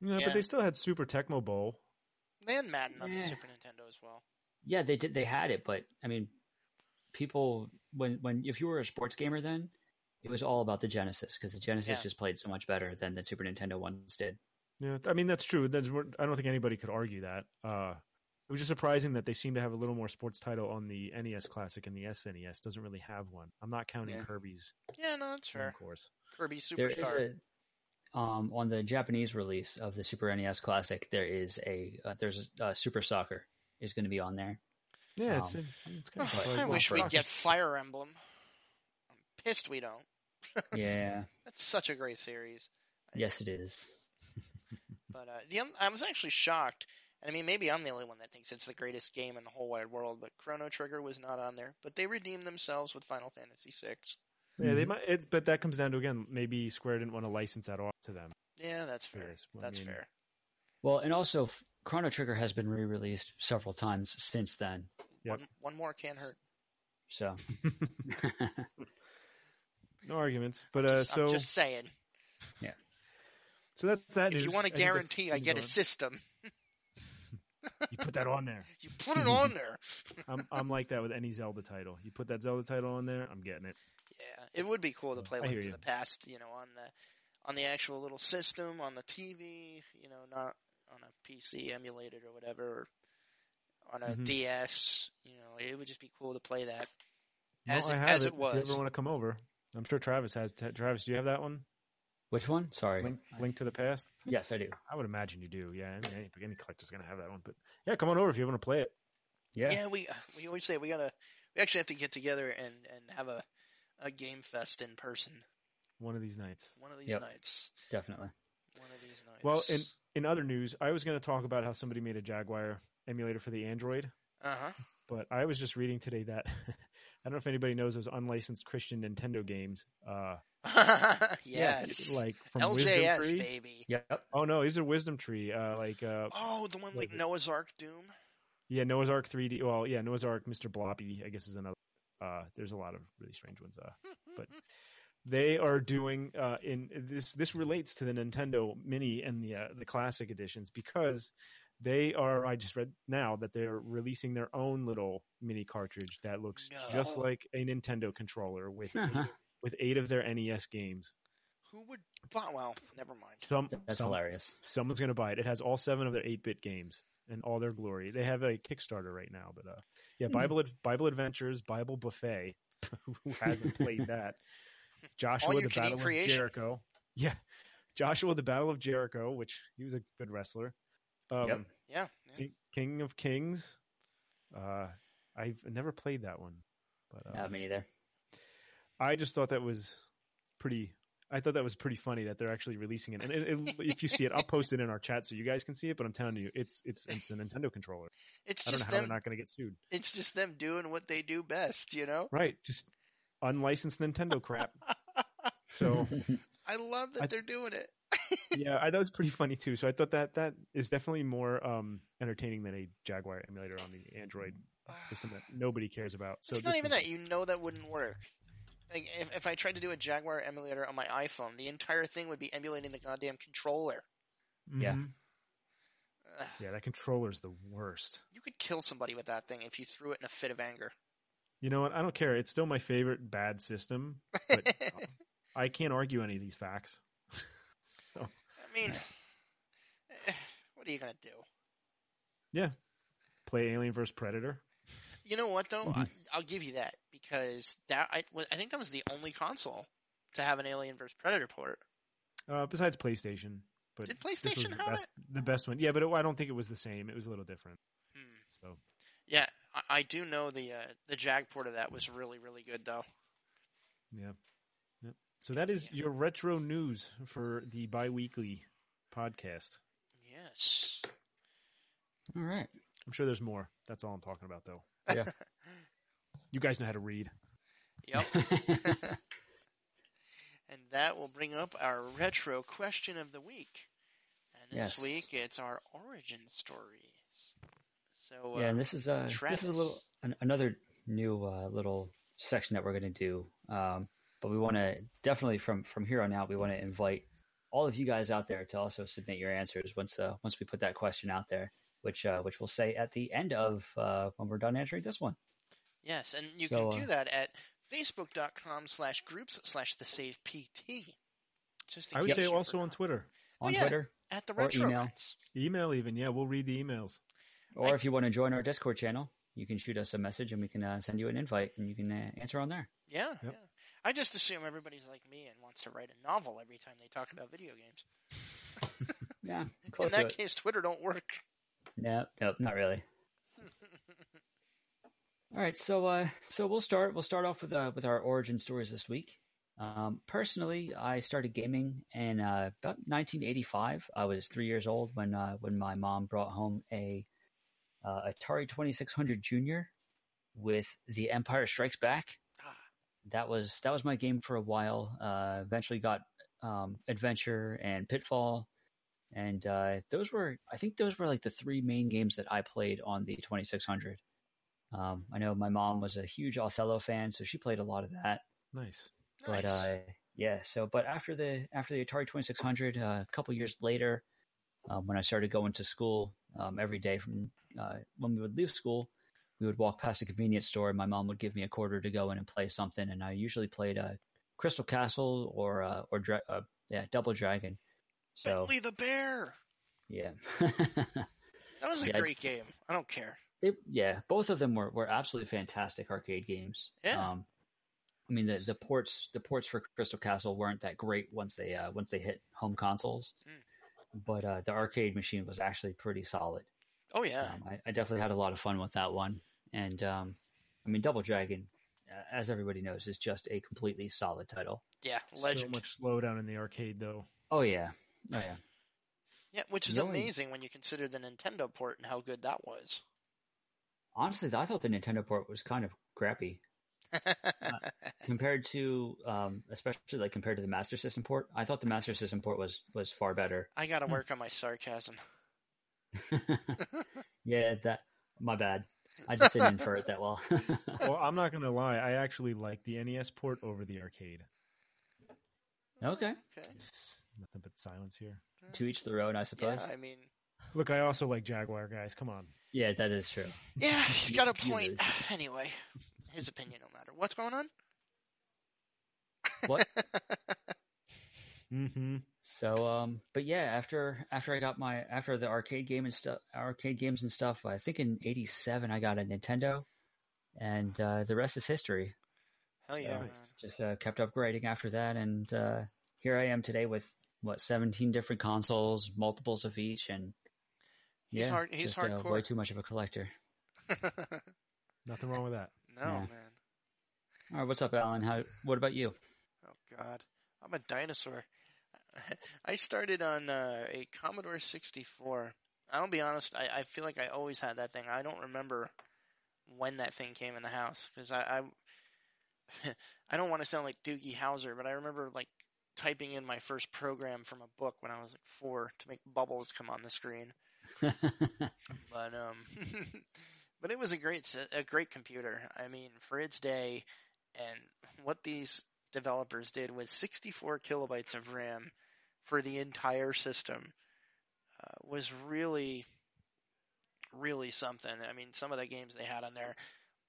Yeah, Yeah. but they still had Super Tecmo Bowl. they had Madden on the Super Nintendo as well. Yeah, they did. They had it, but I mean, people when when if you were a sports gamer then, it was all about the Genesis because the Genesis Yeah. just played so much better than the Super Nintendo ones did. Yeah, I mean that's true. That's I don't think anybody could argue that. Uh, it was just surprising that they seem to have a little more sports title on the NES Classic and the SNES doesn't really have one. I'm not counting Yeah. Kirby's Yeah, no, that's Swim fair. course. Kirby There is Superstar. a um, on the Japanese release of the Super NES Classic. There is a uh, there's a uh, Super Soccer is going to be on there. Yeah, it's, Um, it's kind Oh, of. I wish we'd get Fire Emblem. I'm pissed we don't. (laughs) Yeah, That's such a great series. yes, it is. (laughs) But uh, the I was actually shocked. And I mean, maybe I'm the only one that thinks it's the greatest game in the whole wide world. But Chrono Trigger was not on there. But they redeemed themselves with Final Fantasy VI. Yeah, they Mhm. might. It's but that comes down to again, maybe Square didn't want to license that off to them. Yeah, that's fair. Yes, well, I That's mean- fair. Well, and also Chrono Trigger has been re-released several times since then. Yep. One, one more can't hurt. So (laughs) (laughs) no arguments. But uh, Just- so I'm just saying. Yeah. So that's that. If you want to guarantee I things get a on- system, (laughs) you put that on there. (laughs) you put it on there. (laughs) I'm I'm like that with any Zelda title. You put that Zelda title on there, I'm getting it. Yeah, it would be cool to play Link to the Past, you know, on the on the actual little system, on the TV, you know, not on a PC emulated or whatever, or on a Mhm. DS. You know, it would just be cool to play that as I it, have as it. it If you ever want to come over, I'm sure Travis has. T- Travis, do you have that one? Which one? Sorry. Link, Link to the Past. Yes, I do. I would imagine you do. Yeah, I mean, any, any collector's gonna have that one. But yeah, come on over if you want to play it. Yeah. yeah, we we always say we gotta we actually have to get together and and have a a game fest in person One of these nights. one of these Yep. nights. Definitely. One of these nights. Well, in in other news, I was going to talk about how somebody made a Jaguar emulator for the Android, uh huh. but I was just reading today that (laughs) I don't know if anybody knows those unlicensed Christian Nintendo games. Uh, (laughs) huh. yes, like from Wisdom LJS Tree. baby. Yep. Oh no, he's a Wisdom Tree. Uh, like uh, Oh, the one like? Noah's Ark Doom. yeah, Noah's Ark 3D. Well, yeah, Noah's Ark, Mr. Bloppy, I guess is another. Uh, there's a lot of really strange ones. Uh, But- (laughs) they are doing uh, in this. This relates to the Nintendo Mini and the uh, the Classic editions because they are. I just read now that they're releasing their own little mini cartridge that looks just like a Nintendo controller with with eight of their NES games. Who would? buy- Well, never mind. Some That's some, hilarious. someone's going to buy it. It has all seven of their 8-bit games and all their glory. They have a Kickstarter right now, but uh, yeah, Hmm. Bible Bible Adventures, Bible Buffet. (laughs) Who hasn't played that? (laughs) Joshua the Battle of. Jericho. Yeah, Joshua the Battle of Jericho, which he was a good wrestler. Um, Yep. Yeah, yeah. King- King of Kings. Uh, I've never played that one, but uh, Not me either. I just thought that was pretty. I thought that was pretty funny that they're actually releasing it. And it, it, if you see it, I'll post it in our chat so you guys can see it. But I'm telling you, it's it's it's a Nintendo controller. (laughs) It's I don't know just how them. they're not going to get sued. It's just them doing what they do best. You know. Right, just unlicensed Nintendo crap. (laughs) So I love that I- they're doing it. (laughs) yeah, I, that was pretty funny too. So I thought that that is definitely more um, entertaining than a Jaguar emulator on the Android system that nobody cares about. So it's not even that. You know that wouldn't work. Like if, if I tried to do a Jaguar emulator on my iPhone, the entire thing would be emulating the goddamn controller. Yeah. Ugh. yeah, that controller's the worst. You could kill somebody with that thing if you threw it in a fit of anger. You know what? I don't care. It's still my favorite bad system. But (laughs) I can't argue any of these facts. (laughs) so I mean, (sighs) what are you gonna do? Yeah, play Alien vs Predator. You know what though? Mm-hmm. Mhm. I, I'll give you that because that I, I think that was the only console to have an Alien vs Predator port. Uh, besides PlayStation, but Did this PlayStation the have best, the best one. Yeah, but it, I don't think it was the same. It was a little different. Hmm. So Yeah, I, I do know the uh, the Jag port of that was really really good though. yeah, Yep. So that is your retro news for the biweekly podcast. Yes. All right. I'm sure there's more. That's all I'm talking about, though. Yeah. (laughs) You guys know how to read. Yep. (laughs) (laughs) and that will bring up our retro question of the week. And this Yes. week it's our origin stories. So yeah, uh, and this is uh this is a little an, another new uh, little section that we're going to do. Um, but we want to definitely from from here on out, we want to invite all of you guys out there to also submit your answers once uh, once we put that question out there, which uh, which we'll say at the end of uh, when we're done answering this one. yes, and you So, can do uh, that at facebook.com slash groups slash the save PT. Just I would say you also on. Twitter, On Oh, yeah. Twitter, at the or retro email. Rats. email, even. Yeah, we'll read the emails. or I- if you want to join our Discord channel, you can shoot us a message and we can uh, send you an invite and you can uh, answer on there. Yeah, Yep. yeah. I just assume everybody's like me and wants to write a novel every time they talk about video games. (laughs) Yeah, (laughs) close in to that it. case, Twitter don't work. No, nope, not really. All right, so uh, so we'll start. We'll start off with uh, with our origin stories this week. Um, personally, I started gaming in uh, about 1985. I was three years old when uh, when my mom brought home a uh, Atari 2600 Junior with The Empire Strikes Back. Ah, that was that was my game for a while. Uh, eventually got um, Adventure and Pitfall, and uh, those were I think those were like the three main games that I played on the 2600. Um, I know my mom was a huge Othello fan, so she played a lot of that. Nice. But Nice. uh, yeah, so but after the after the Atari Twenty Six Hundred, uh, a couple years later, um, when I started going to school um, every day from uh, when we would leave school, we would walk past a convenience store, and my mom would give me a quarter to go in and play something, and I usually played uh, Crystal Castle or uh, or Dra- uh, yeah Double Dragon. So Bentley the Bear. yeah, (laughs) That was a Yeah. great game. I don't care. They, yeah, both of them were, were absolutely fantastic arcade games. Yeah. Um, I mean the, the ports the ports for Crystal Castle weren't that great once they uh, once they hit home consoles, Mm. but uh, the arcade machine was actually pretty solid. Oh yeah. Um, I, I definitely had a lot of fun with that one, and um, I mean Double Dragon, uh, as everybody knows, is just a completely solid title. yeah. Legend. So much slowdown in the arcade, though. Oh yeah, oh yeah. Yeah, which is The only- amazing when you consider the Nintendo port and how good that was. Honestly, I thought the Nintendo port was kind of crappy (laughs) compared to, um, especially like compared to the Master System port. I thought the Master System port was was far better. I got to Hmm. work on my sarcasm. (laughs) (laughs) yeah, that my bad. I just didn't infer it that well. Well, I'm not gonna lie. I actually like the NES port over the arcade. okay, Okay. Nothing but silence here. to each their own, I Yeah, suppose. I mean, Look, I also like Jaguar, guys. Come on. Yeah, that is true. yeah, he's got a point. (sighs) Anyway, his opinion no matter. What's going on? What? (laughs) Mm-hmm. So, um, but yeah, after after I got my after the arcade game and stuff, arcade games and stuff, I think in '87 I got a Nintendo, and uh, the rest is history. Hell yeah, So. Just uh, kept upgrading after that, and uh, here I am today with what 17 different consoles, multiples of each, and He's yeah, hard- he's just, uh, hardcore. way too much of a collector. (laughs) Nothing wrong with that. no, Yeah. man. All right, what's up, Alan? How? What about you? Oh God, I'm a dinosaur. (laughs) I started on uh, a Commodore 64. I'll be honest. I, I feel like I always had that thing. I don't remember when that thing came in the house because I, I (laughs) I don't want to sound like Doogie Howser, but I remember like typing in my first program from a book when I was like four to make bubbles come on the screen. (laughs) But um, (laughs) but it was a great a great computer. I mean, for its day, and what these developers did with 64 kilobytes of RAM for the entire system uh, was really, really something. I mean, some of the games they had on there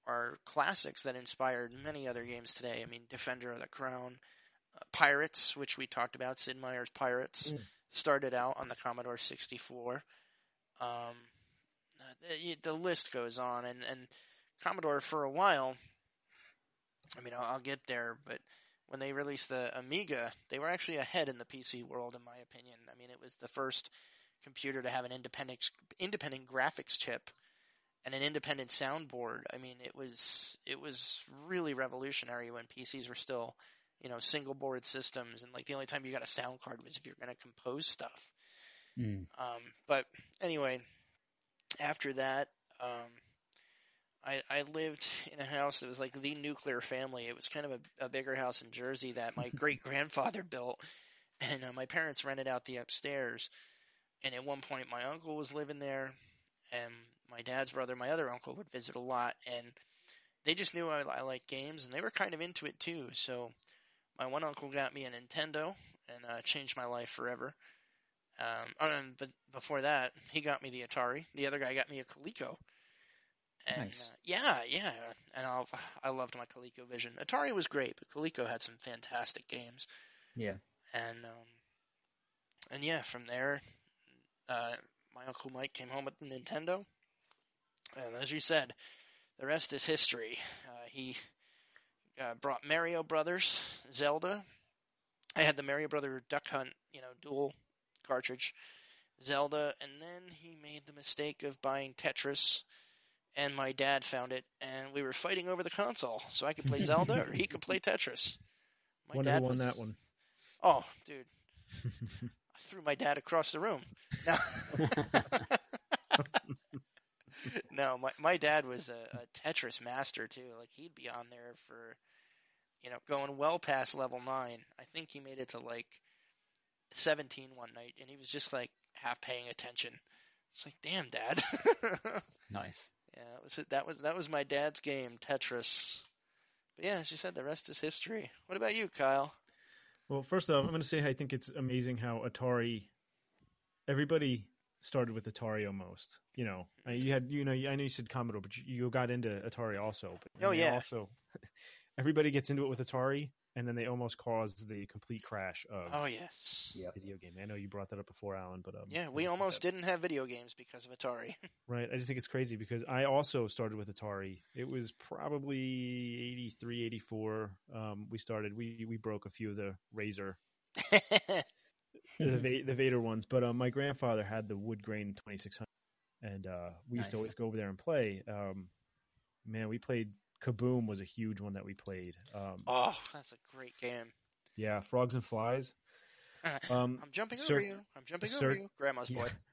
are classics that inspired many other games today. I mean, Defender of the Crown, Pirates, which we talked about, Sid Meier's Pirates, Mm. started out on the Commodore 64. Um, uh, the, the list goes on, and, and Commodore for a while. I mean, I'll, I'll get there, but when they released the Amiga, they were actually ahead in the PC world, in my opinion. I mean, it was the first computer to have an independent independent graphics chip and an independent soundboard. I mean, it was it was really revolutionary when PCs were still, you know, single board systems, and like the only time you got a sound card was if you're going to compose stuff. Mm. Um, but anyway, after that, um, I, I lived in a house that was like the nuclear family. It was kind of a, a bigger house in Jersey that my (laughs) great grandfather built, and uh, my parents rented out the upstairs. And at one point, my uncle was living there, and my dad's brother, my other uncle, would visit a lot, and they just knew I, I liked games, and they were kind of into it too. So my one uncle got me a Nintendo, and uh, changed my life forever. Um, and, but before that, he got me the Atari. The other guy got me a Coleco. And Nice. uh, yeah, yeah, and I I loved my ColecoVision. Atari was great, but Coleco had some fantastic games. Yeah. And um, and yeah, from there, uh, my uncle Mike came home with the Nintendo, and as you said, the rest is history. Uh, he uh, brought Mario Brothers, Zelda. I had the Mario Brother Duck Hunt, you know, dual cartridge, Zelda, and then he made the mistake of buying Tetris. And my dad found it, and we were fighting over the console, so I could play Zelda or he could play Tetris. My Wonder dad won was- that one. Oh, dude, I threw my dad across the room. No, (laughs) (laughs) (laughs) (laughs) no, my my dad was a, a Tetris master too. Like he'd be on there for you know, going well past level nine. I think he made it to like 17 one night, and he was just like half paying attention. It's like, damn, Dad. (laughs) Nice. Yeah, that was it. That was that was my dad's game, Tetris. But yeah, as you said, the rest is history. What about you, Kyle? Well, first off, I'm going to say I think it's amazing how Atari. Everybody started with Atari almost. You know, Uh, you had you know I know you said Commodore, but you, got into Atari also. But Oh, yeah. Also, (laughs) everybody gets into it with Atari, and then they almost caused the complete crash of Oh yes. Yep. video game. I know you brought that up before, Alan, but um, Yeah, we almost didn't have video games because of Atari. (laughs) Right. I just think it's crazy because I also started with Atari. It was probably 83, 84. Um, we started, we, we broke a few of the Razor, (laughs) the, the Vader ones, but um, my grandfather had the wood grain 2600 and uh, we used to always go over there and play. Um, man, we played Kaboom was a huge one that we played. Um, oh, that's a great game. yeah. Frogs and Flies. (laughs) Um, I'm jumping Cir- over you. I'm jumping Cir- over you. Grandma's boy. Yeah, (laughs)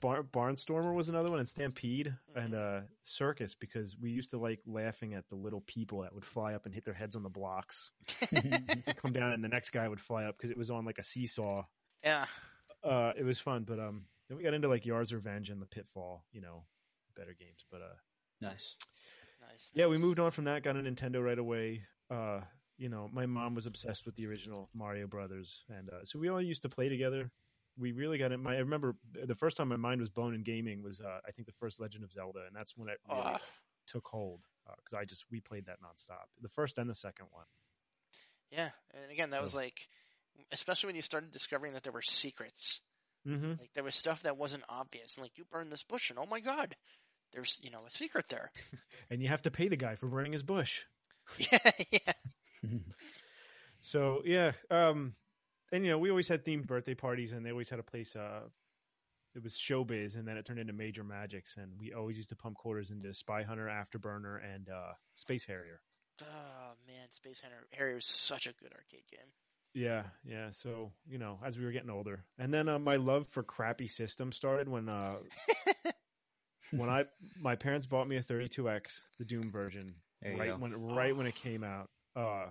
Bar- Barnstormer was another one, and Stampede and Mm-hmm. uh, Circus because we used to like laughing at the little people that would fly up and hit their heads on the blocks, They'd (laughs) come down, and the next guy would fly up because it was on like a seesaw. Yeah. Uh, it was fun, but um, then we got into like Yars Revenge and the Pitfall, you know, better games. But uh, nice. Nice. yeah, we moved on from that, got a Nintendo right away. Uh, you know, my mom was obsessed with the original Mario Brothers, and uh, so we all used to play together. We really got it. My I remember the first time my mind was blown in gaming was uh, I think the first Legend of Zelda, and that's when it really Ah, took hold because I just we played that nonstop. The first and the second one. yeah, and again, that was like, especially when you started discovering that there were secrets. Mm-hmm. Like there was stuff that wasn't obvious, and like you burned this bush, and oh my god, there's you know a secret there. (laughs) And you have to pay the guy for burning his bush. (laughs) yeah, yeah. (laughs) So yeah, um, and you know we always had themed birthday parties, and they always had a place. Uh, it was Showbiz, and then it turned into Major Magics, and we always used to pump quarters into Spy Hunter, Afterburner, and uh, Space Harrier. Oh man, Space Hunter Harrier was such a good arcade game. Yeah, yeah. So you know, as we were getting older, and then uh, my love for crappy systems started when uh, (laughs) when I my parents bought me a 32X, the Doom version, right go. when right when it came out. Uh,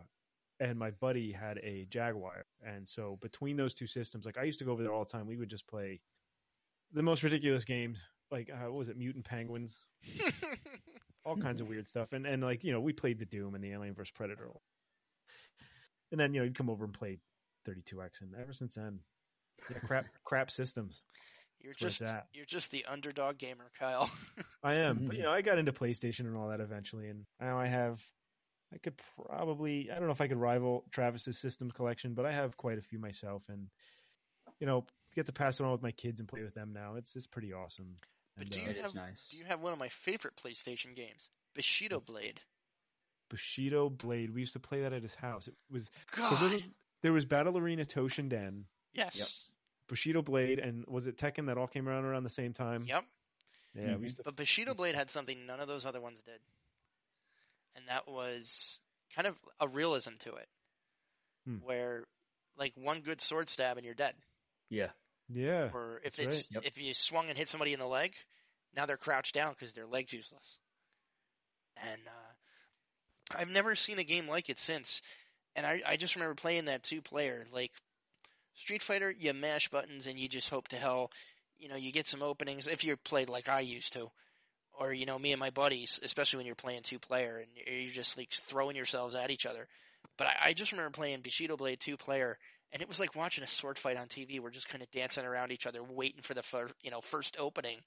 and my buddy had a Jaguar, and so between those two systems, like I used to go over there all the time. We would just play the most ridiculous games, like uh, what was it, Mutant Penguins, (laughs) all kinds of weird stuff, and and like you know we played the Doom and the Alien vs Predator, and then you know you'd come over and play 32X, and ever since then, yeah, crap (laughs) crap systems. You're That's just at. you're just the underdog gamer, Kyle. I am, but you (laughs) know, I got into PlayStation and all that eventually, and now I have. I could probably, I don't know if I could rival Travis's systems collection, but I have quite a few myself, and you know, get to pass it on with my kids and play with them now. It's it's pretty awesome. But And, do uh, you It is have nice. do you have one of my favorite PlayStation games, Bushido Blade? Bushido Blade? We used to play that at his house. It was there, wasn't- there was Battle Arena Toshinden, yes, Yep. Bushido Blade, and was it Tekken that all came around around the same time? yep. Yeah, Mhm. we used to. But Bushido Blade had something none of those other ones did, and that was kind of a realism to it, Hmm. where like one good sword stab and you're dead. Yeah. Yeah, Or if That's it's right. Yep. if you swung and hit somebody in the leg, now they're crouched down because their leg's useless. And uh, I've never seen a game like it since. And I, I just remember playing that two player like Street Fighter. You mash buttons and you just hope to hell, you know, you get some openings if you played like I used to, or you know, me and my buddies, especially when you're playing two player and you're just like throwing yourselves at each other. But I, I just remember playing Bushido Blade two player and it was like watching a sword fight on TV. We're just kind of dancing around each other, waiting for the fir- you know first opening.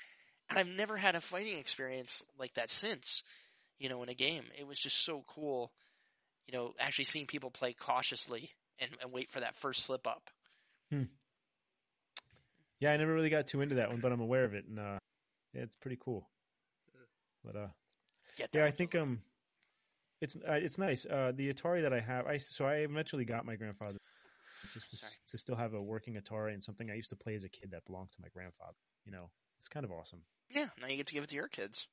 And I've never had a fighting experience like that since, you know, in a game. It was just so cool, you know, actually seeing people play cautiously and, and wait for that first slip up. Hmm. yeah. I never really got too into that one, but I'm aware of it, and uh, yeah, it's pretty cool. But uh, Get Yeah, I think um, it's uh, it's nice. Uh, the Atari that I have, I so I eventually got my grandfather just to still have a working Atari and something I used to play as a kid that belonged to my grandfather. You know, it's kind of awesome. yeah. Now you get to give it to your kids.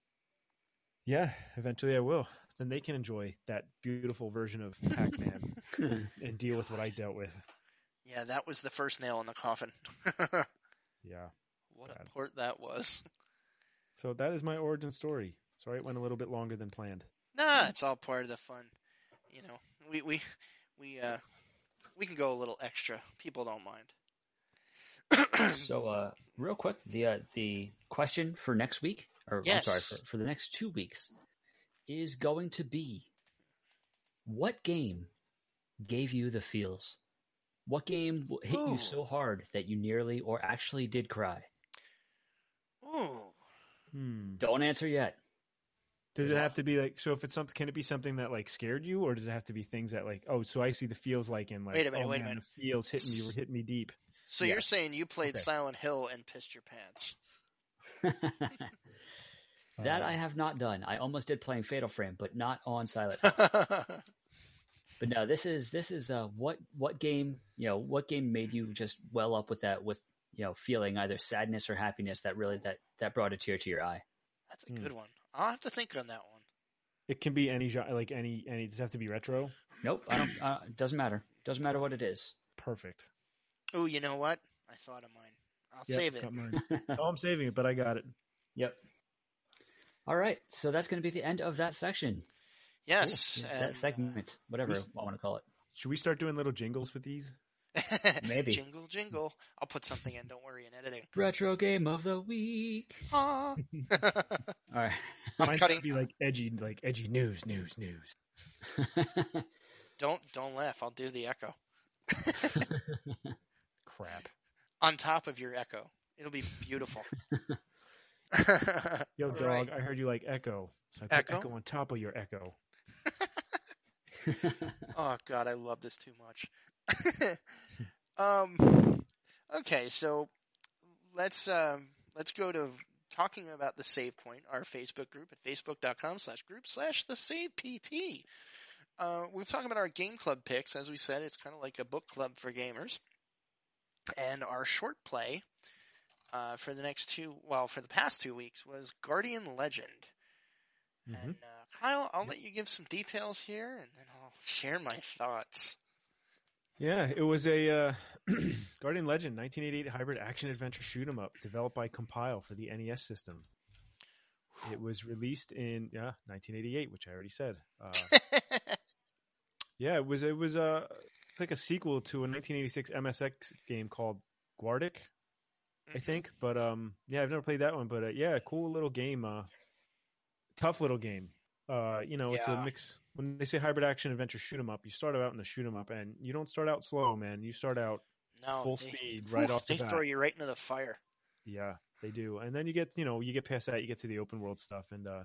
Yeah, eventually I will. Then they can enjoy that beautiful version of Pac-Man (laughs) and deal with what I dealt with. Yeah, that was the first nail in the coffin. (laughs) Yeah. what Bad. a port that was. So that is my origin story. Sorry, it went a little bit longer than planned. Nah, it's all part of the fun. You know, we we we uh we can go a little extra. People don't mind. (clears throat) So, uh, real quick, the uh, the question for next week, or I'm sorry, for, for the next two weeks, is going to be: What game gave you the feels? What game hit Ooh. you so hard that you nearly or actually did cry? Ooh. Hmm. Don't answer yet. Does it Yeah. have to be like so? If it's something, can it be something that like scared you, or does it have to be things that like oh, so I see the feels like in like Wait a minute, oh, wait a man, minute. the feels hitting me, were hitting me deep. So you're Yes. saying you played Okay. Silent Hill and pissed your pants? (laughs) (laughs) that Uh, I have not done. I almost did playing Fatal Frame, but not on Silent. Hill. (laughs) but no, this is this is uh, what what game you know what game made you just well up with that with you know feeling either sadness or happiness that really that that brought a tear to your eye. That's a Hmm. good one. I'll have to think on that one. It can be any genre, like any any. Does it have to be retro? Nope, I don't. Uh, it doesn't matter. Doesn't matter what it is. Perfect. Oh, you know what? I thought of mine. I'll Yep, save it. got mine. (laughs) oh, I'm saving it, but I got it. Yep. All right, so that's going to be the end of that section. Yes, Yeah, that segment, whatever we- I want to call it. Should we start doing little jingles with these? Maybe. (laughs) jingle jingle. I'll put something in. Don't worry in editing. Retro game of the week. (laughs) Ah. (laughs) All right. I'm Mine's cutting. gonna be like edgy, like edgy news, news, news. Don't don't laugh. I'll do the echo Crap. on top of your echo. It'll be beautiful. Yo, dog, right. I heard you like Echo, so I put Echo? Echo, on top of your Echo. Oh God, I love this too much. (laughs) um, okay, so let's um, let's go to talking about the Save Point, our Facebook group at facebook.com slash group slash the Save PT. Uh, we're talking about our game club picks. As we said, it's kind of like a book club for gamers. And our short play uh, for the next two, well, for the past two weeks was Guardian Legend. Mhm. And uh, Kyle, I'll let you give some details here, and then I'll share my thoughts. Yeah, it was a uh, (clears throat) Guardian Legend 1988 hybrid action adventure shoot 'em up developed by Compile for the NES system. It was released in yeah 1988, which I already said. Uh, (laughs) yeah, it was it was uh, it's like a sequel to a 1986 MSX game called Guardic, I think. But um, yeah, I've never played that one. But uh, yeah, cool little game. Uh, tough little game. Uh, you know, it's a mix. When they say hybrid action adventure shoot 'em up, you start out in the shoot 'em up, and you don't start out slow, man. You start out No, full they, speed (laughs) right oof, off the they bat. throw you right into the fire. Yeah, they do. And then you get, you know, you get past that, you get to the open world stuff. And uh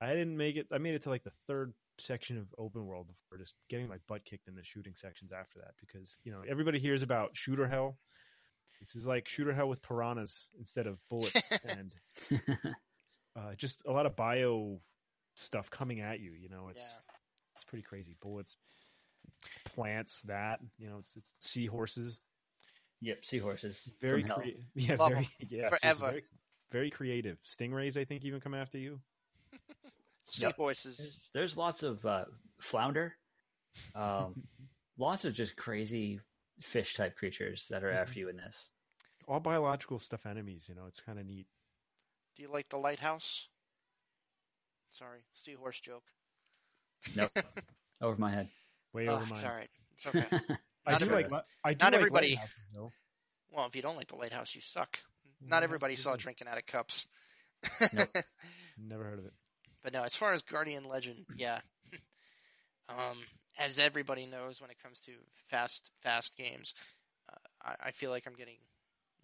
I didn't make it. I made it to like the third section of open world before just getting my butt kicked in the shooting sections after that because you know everybody hears about shooter hell. This is like shooter hell with piranhas instead of bullets (laughs) and uh, just a lot of bio stuff coming at you. You know, it's Yeah. it's pretty crazy. Bullets, plants, that you know, it's, it's seahorses. yep, seahorses. Very from hell. crea- (laughs) yeah, Love very 'em. yeah, seriously, Forever. very, very creative. Stingrays, I think, even come after you. Yep. (laughs) Seahorses. There's, there's lots of uh, flounder, um, (laughs) lots of just crazy fish type creatures that are after you in this. All biological stuff enemies. You know, it's kind of neat. Do you like the lighthouse? Sorry, seahorse joke. Nope, (laughs) over my head. Way Oh, over it's mine. all right. It's okay. (laughs) I Not do every- like. li- I do not like everybody- lighthouses, well, if you don't like the lighthouse, you suck. Yeah, Not everybody saw good. drinking out of cups. Nope. (laughs) Never heard of it. But no, as far as Guardian Legend, yeah. um, as everybody knows, when it comes to fast, fast games, uh, I, I feel like I'm getting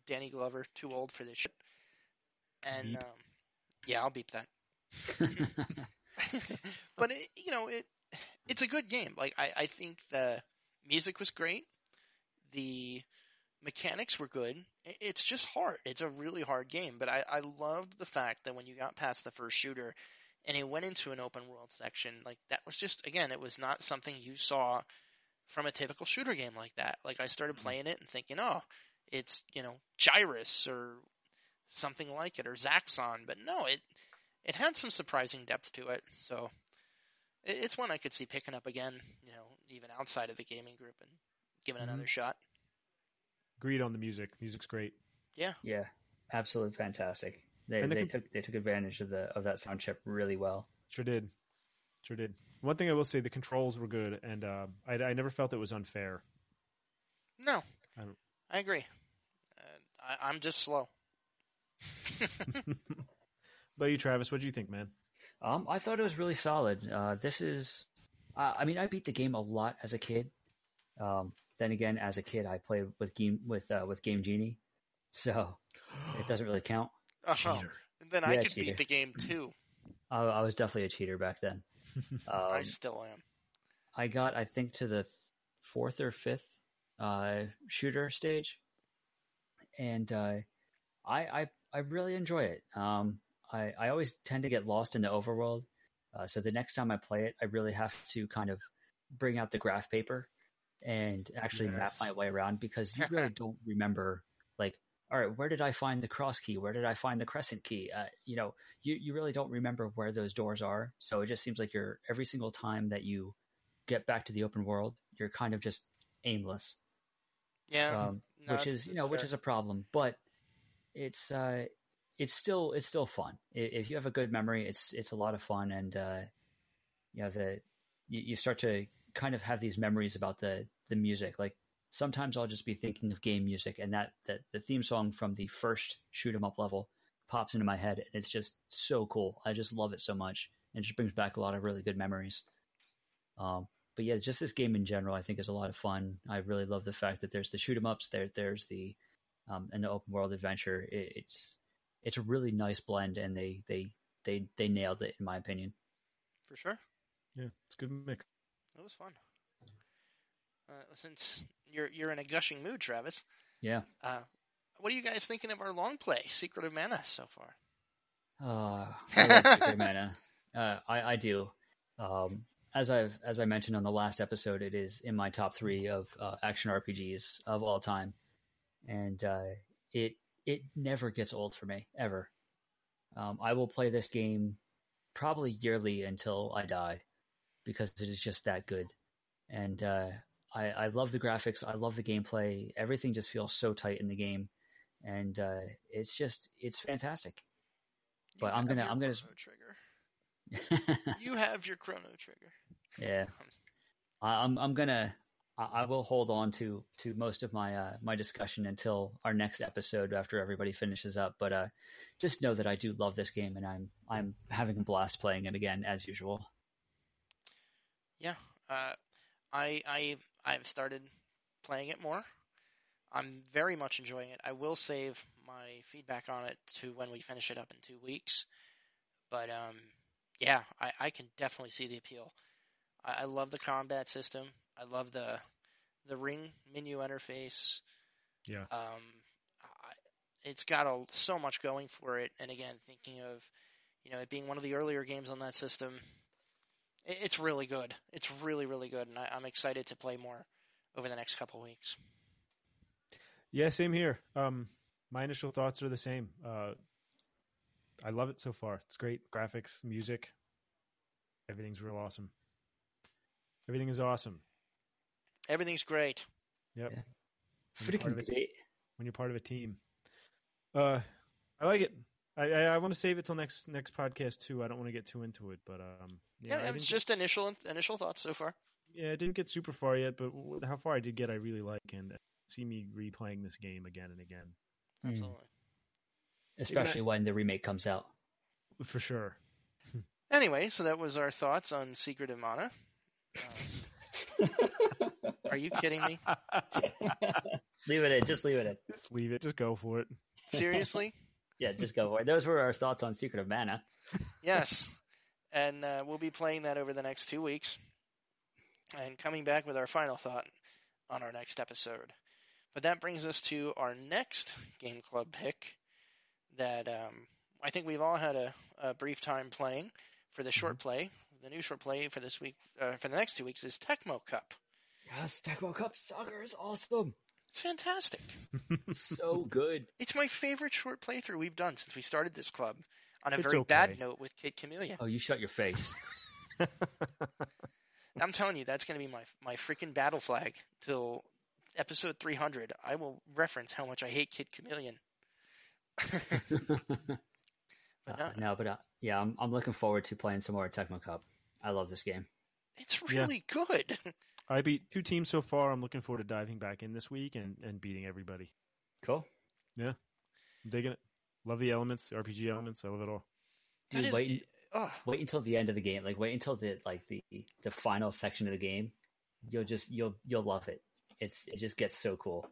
Danny Glover too old for this shit. And um, yeah, I'll beep that. (laughs) but it, you know, it it's a good game. Like I, I think the music was great. The mechanics were good. It's just hard. It's a really hard game. But I, I loved the fact that when you got past the first shooter and it went into an open world section, like that was just again, it was not something you saw from a typical shooter game like that. Like I started mm-hmm. playing it and thinking, oh, it's you know Gyruss or something like it or Zaxxon, but no, it it had some surprising depth to it. So it's one I could see picking up again, you know, even outside of the gaming group and giving Mhm. another shot. Agreed on the music. Music's great. yeah, Yeah. absolutely fantastic. They the they com- took they took advantage of the of that sound chip really well. Sure did. Sure did. One thing I will say, the controls were good, and uh, I, I never felt it was unfair. No, I don't- I agree. Uh, I, I'm just slow. (laughs) (laughs) But you, Travis, what do you think, man? Um, I thought it was really solid. Uh, this is, uh, I mean, I beat the game a lot as a kid. Um, then again, as a kid, I played with game with uh, with Game Genie, so it doesn't really count. Oh, Cheater. then I could cheater. beat the game too. I, I was definitely a cheater back then. (laughs) I Um, still am. I got, I think, to the fourth or fifth uh, shooter stage, and uh, I, I I really enjoy it. Um, I I always tend to get lost in the overworld, uh, so the next time I play it, I really have to kind of bring out the graph paper and actually map my way around because you really (laughs) don't remember like. All right, where did I find the cross key? Where did I find the crescent key? Uh, you know, you, you really don't remember where those doors are. So it just seems like you're every single time that you get back to the open world, you're kind of just aimless, Yeah, um, no, which is you that's know which fair. is a problem. But it's uh, it's still it's still fun. If you have a good memory, it's it's a lot of fun, and uh, you know the you, you start to kind of have these memories about the the music. Like sometimes I'll just be thinking of game music, and that that the theme song from the first shoot 'em up level pops into my head, and it's just so cool. I just love it so much, and it just brings back a lot of really good memories. Um, but yeah, just this game in general, I think is a lot of fun. I really love the fact that there's the shoot 'em ups, there, there's the um, and the open world adventure. It, it's it's a really nice blend, and they they they they nailed it in my opinion. for sure. Yeah, it's a good mix. It was fun. Uh, since you're you're in a gushing mood, Travis, Yeah. uh, what are you guys thinking of our long play, Secret of Mana, so far? Uh, I love Secret of Mana. (laughs) Uh, I, I do. Um, as I've as I mentioned on the last episode, it is in my top three of uh, action RPGs of all time, and uh, it it never gets old for me ever. Um, I will play this game probably yearly until I die because it is just that good, and uh, I, I love the graphics. I love the gameplay. Everything just feels so tight in the game, and uh, it's just it's fantastic. You But I'm gonna- I'm gonna- Chrono Trigger. (laughs) You have your Chrono Trigger. yeah, (laughs) I, I'm I'm gonna I, will hold on to to most of my uh, my discussion until our next episode after everybody finishes up. But uh, just know that I do love this game and I'm I'm having a blast playing it again as usual. Yeah, uh, I I I've started playing it more. I'm very much enjoying it. I will save my feedback on it to when we finish it up in two weeks. But um, yeah, I, I can definitely see the appeal. I, I love the combat system. I love the the ring menu interface. Yeah. Um, I, it's got a, so much going for it. And again, thinking of you know it being one of the earlier games on that system, it, it's really good. It's really really good, and I, I'm excited to play more over the next couple weeks. Yeah, same here. Um, my initial thoughts are the same. Uh, I love it so far. It's great graphics, music, everything's real awesome. Everything is awesome. Everything's great. Yep. Yeah. When you're, part of a, great. when you're part of a team. Uh, I like it. I I, I want to save it till next next podcast too. I don't want to get too into it, but um, Yeah, I it didn't get- just initial initial thoughts so far. Yeah, I didn't get super far yet, but how far I did get, I really like, and uh, see me replaying this game again and again Mm. Absolutely. Especially when the remake comes out. for sure. Anyway, so that was our thoughts on Secret of Mana. (laughs) Um, are you kidding me? (laughs) leave it in. Just leave it in. Just leave it. Just go for it. Seriously? (laughs) Yeah, just go for it. Those were our thoughts on Secret of Mana. Yes. And uh, we'll be playing that over the next two weeks and coming back with our final thought on our next episode. But that brings us to our next Game Club pick that um, I think we've all had a, a brief time playing for the short play. The new short play for this week, uh, for the next two weeks, is Tecmo Cup. Yes, Tecmo Cup Soccer is awesome. It's fantastic. so (laughs) good. It's my favorite short playthrough we've done since we started this club. On a It's very okay. bad note with Kid Chameleon. Oh, you shut your face. (laughs) (laughs) I'm telling you, that's going to be my my freaking battle flag till episode 300. I will reference how much I hate Kid Chameleon. But Uh, no, no, but uh, yeah, I'm I'm looking forward to playing some more Tecmo Cup. I love this game. It's Yeah. really good. I beat two teams so far. I'm looking forward to diving back in this week and, and beating everybody. Cool. Yeah. I'm digging it. Love the elements, the RPG elements. I love it all. Dude, is- wait, oh, wait until the end of the game. Like, wait until the like the the final section of the game. You'll just you'll you'll love it. It's it just gets so cool.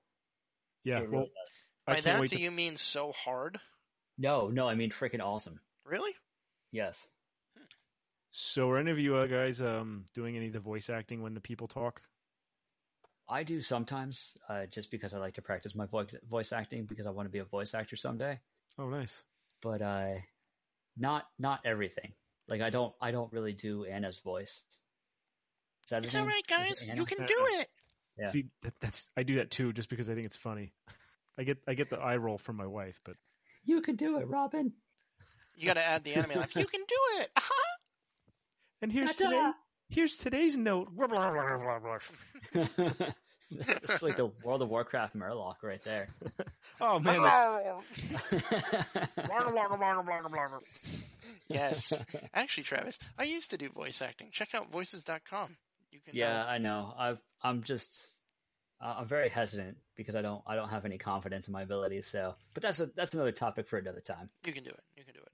Yeah. It really well. I by that do to you mean so hard? No, no, I mean freaking awesome. Really? Yes. So, are any of you uh, guys um, doing any of the voice acting when the people talk? I do sometimes, uh, just because I like to practice my voice voice acting because I want to be a voice actor someday. Oh, nice. But uh, not not everything. Like I don't I don't really do Anna's voice. Is that It's all right, name? it guys. You can do it. Yeah. See, that, that's I do that too, just because I think it's funny. (laughs) I get I get the eye roll from my wife, but You can do it, Robin. You got to add the enemy laugh. You can do it. (laughs) and here's Ta-ta! today here's today's note. (laughs) it's like the World of Warcraft Murloc right there. (laughs) oh man, (laughs) yes. Actually, Travis, I used to do voice acting. Check out voices.com. You can. yeah, Uh, I know. I've, I'm just uh, I'm very hesitant because I don't I don't have any confidence in my abilities. So, but that's a that's another topic for another time. you can do it. You can do it.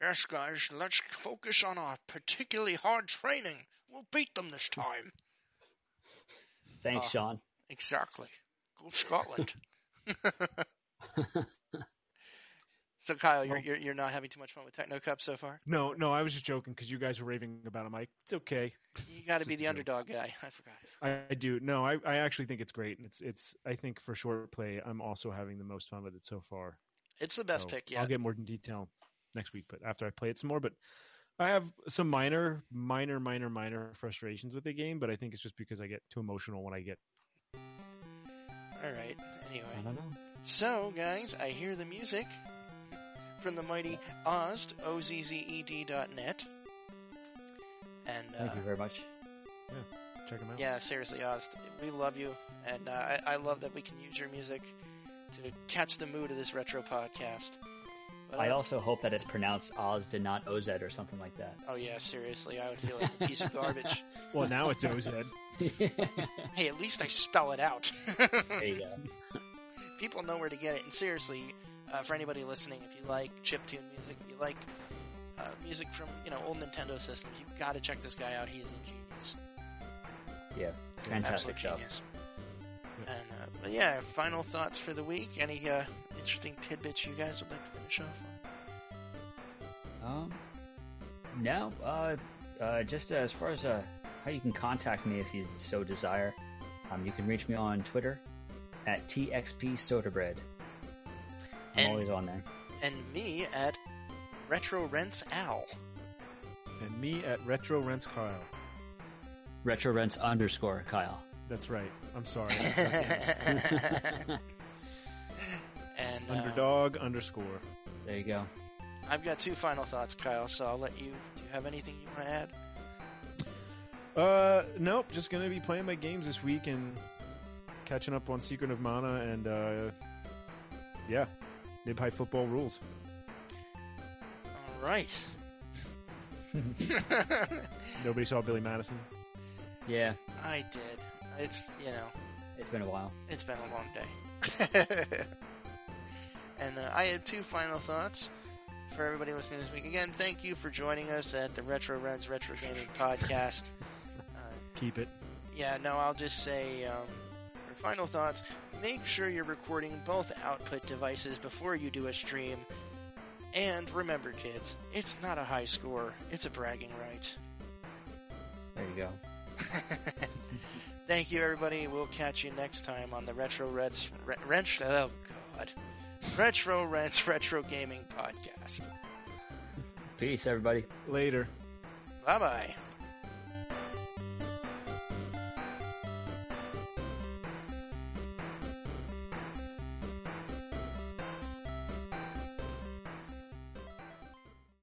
Yeah. But, yes, guys. Let's focus on our particularly hard training. We'll beat them this time. Thanks, Uh, Sean. Exactly. Go Scotland. (laughs) so, Kyle, you're, you're you're not having too much fun with Tecmo Cup so far. no, no, I was just joking because you guys were raving about it, Mike. It's okay. You got to be the a joke. underdog guy. I forgot. I, I do. No, I, I actually think it's great. And it's it's I think for short play, I'm also having the most fun with it so far. It's the best So pick Yeah, I'll get more in detail next week, but after I play it some more. But I have some minor, minor, minor, minor frustrations with the game, but I think it's just because I get too emotional when I get. All right. Anyway. I don't know. So, guys, I hear the music from the mighty Ozzed, O-Z-Z-E-D dot net. And, uh, Thank you very much. Yeah, check them out. yeah, seriously, Ozzed, we love you. And uh, I, I love that we can use your music to catch the mood of this retro podcast. But, I also hope that it's pronounced Oz and not Oz or something like that. Oh, yeah, seriously, I would feel like a piece of garbage. (laughs) Well, now it's OZ. (laughs) Hey, at least I spell it out. (laughs) there you go. People know where to get it. And seriously, uh, for anybody listening, if you like chiptune music, if you like uh, music from you know old Nintendo systems, you've got to check this guy out. He is a genius. Yeah, fantastic Absolute show. genius. And uh, but yeah, final thoughts for the week. Any uh, interesting tidbits you guys would like to finish off on? Um, no, uh, uh, just as far as uh, how you can contact me if you so desire, um, you can reach me on Twitter at TXP Soda Bread. I'm And- always on there. And me at Retro Rents Owl. And me at Retro Rents Kyle. Retro Rents underscore Kyle. That's right. I'm sorry. (laughs) (laughs) and uh, Underdog underscore. There you go. I've got two final thoughts, Kyle. So I'll let you. Do you have anything you want to add? Uh, nope. Just gonna be playing my games this week and catching up on Secret of Mana and uh, yeah, Nib High football rules. All right. (laughs) Nobody saw Billy Madison. Yeah, I did. It's you know, it's been a while. it's been a long day. (laughs) and uh, I had two final thoughts for everybody listening this week. Again, thank you for joining us at the Retro Reds Retro Gaming Podcast. Uh, Keep it. yeah, no, I'll just say um, for final thoughts. Make sure you're recording both output devices before you do a stream. And remember, kids, it's not a high score; it's a bragging right. There you go. (laughs) Thank you, everybody. We'll catch you next time on the Retro Reds Re- Wrench. Oh God, Retro Reds Retro Gaming Podcast. Peace, everybody. Later. Bye bye.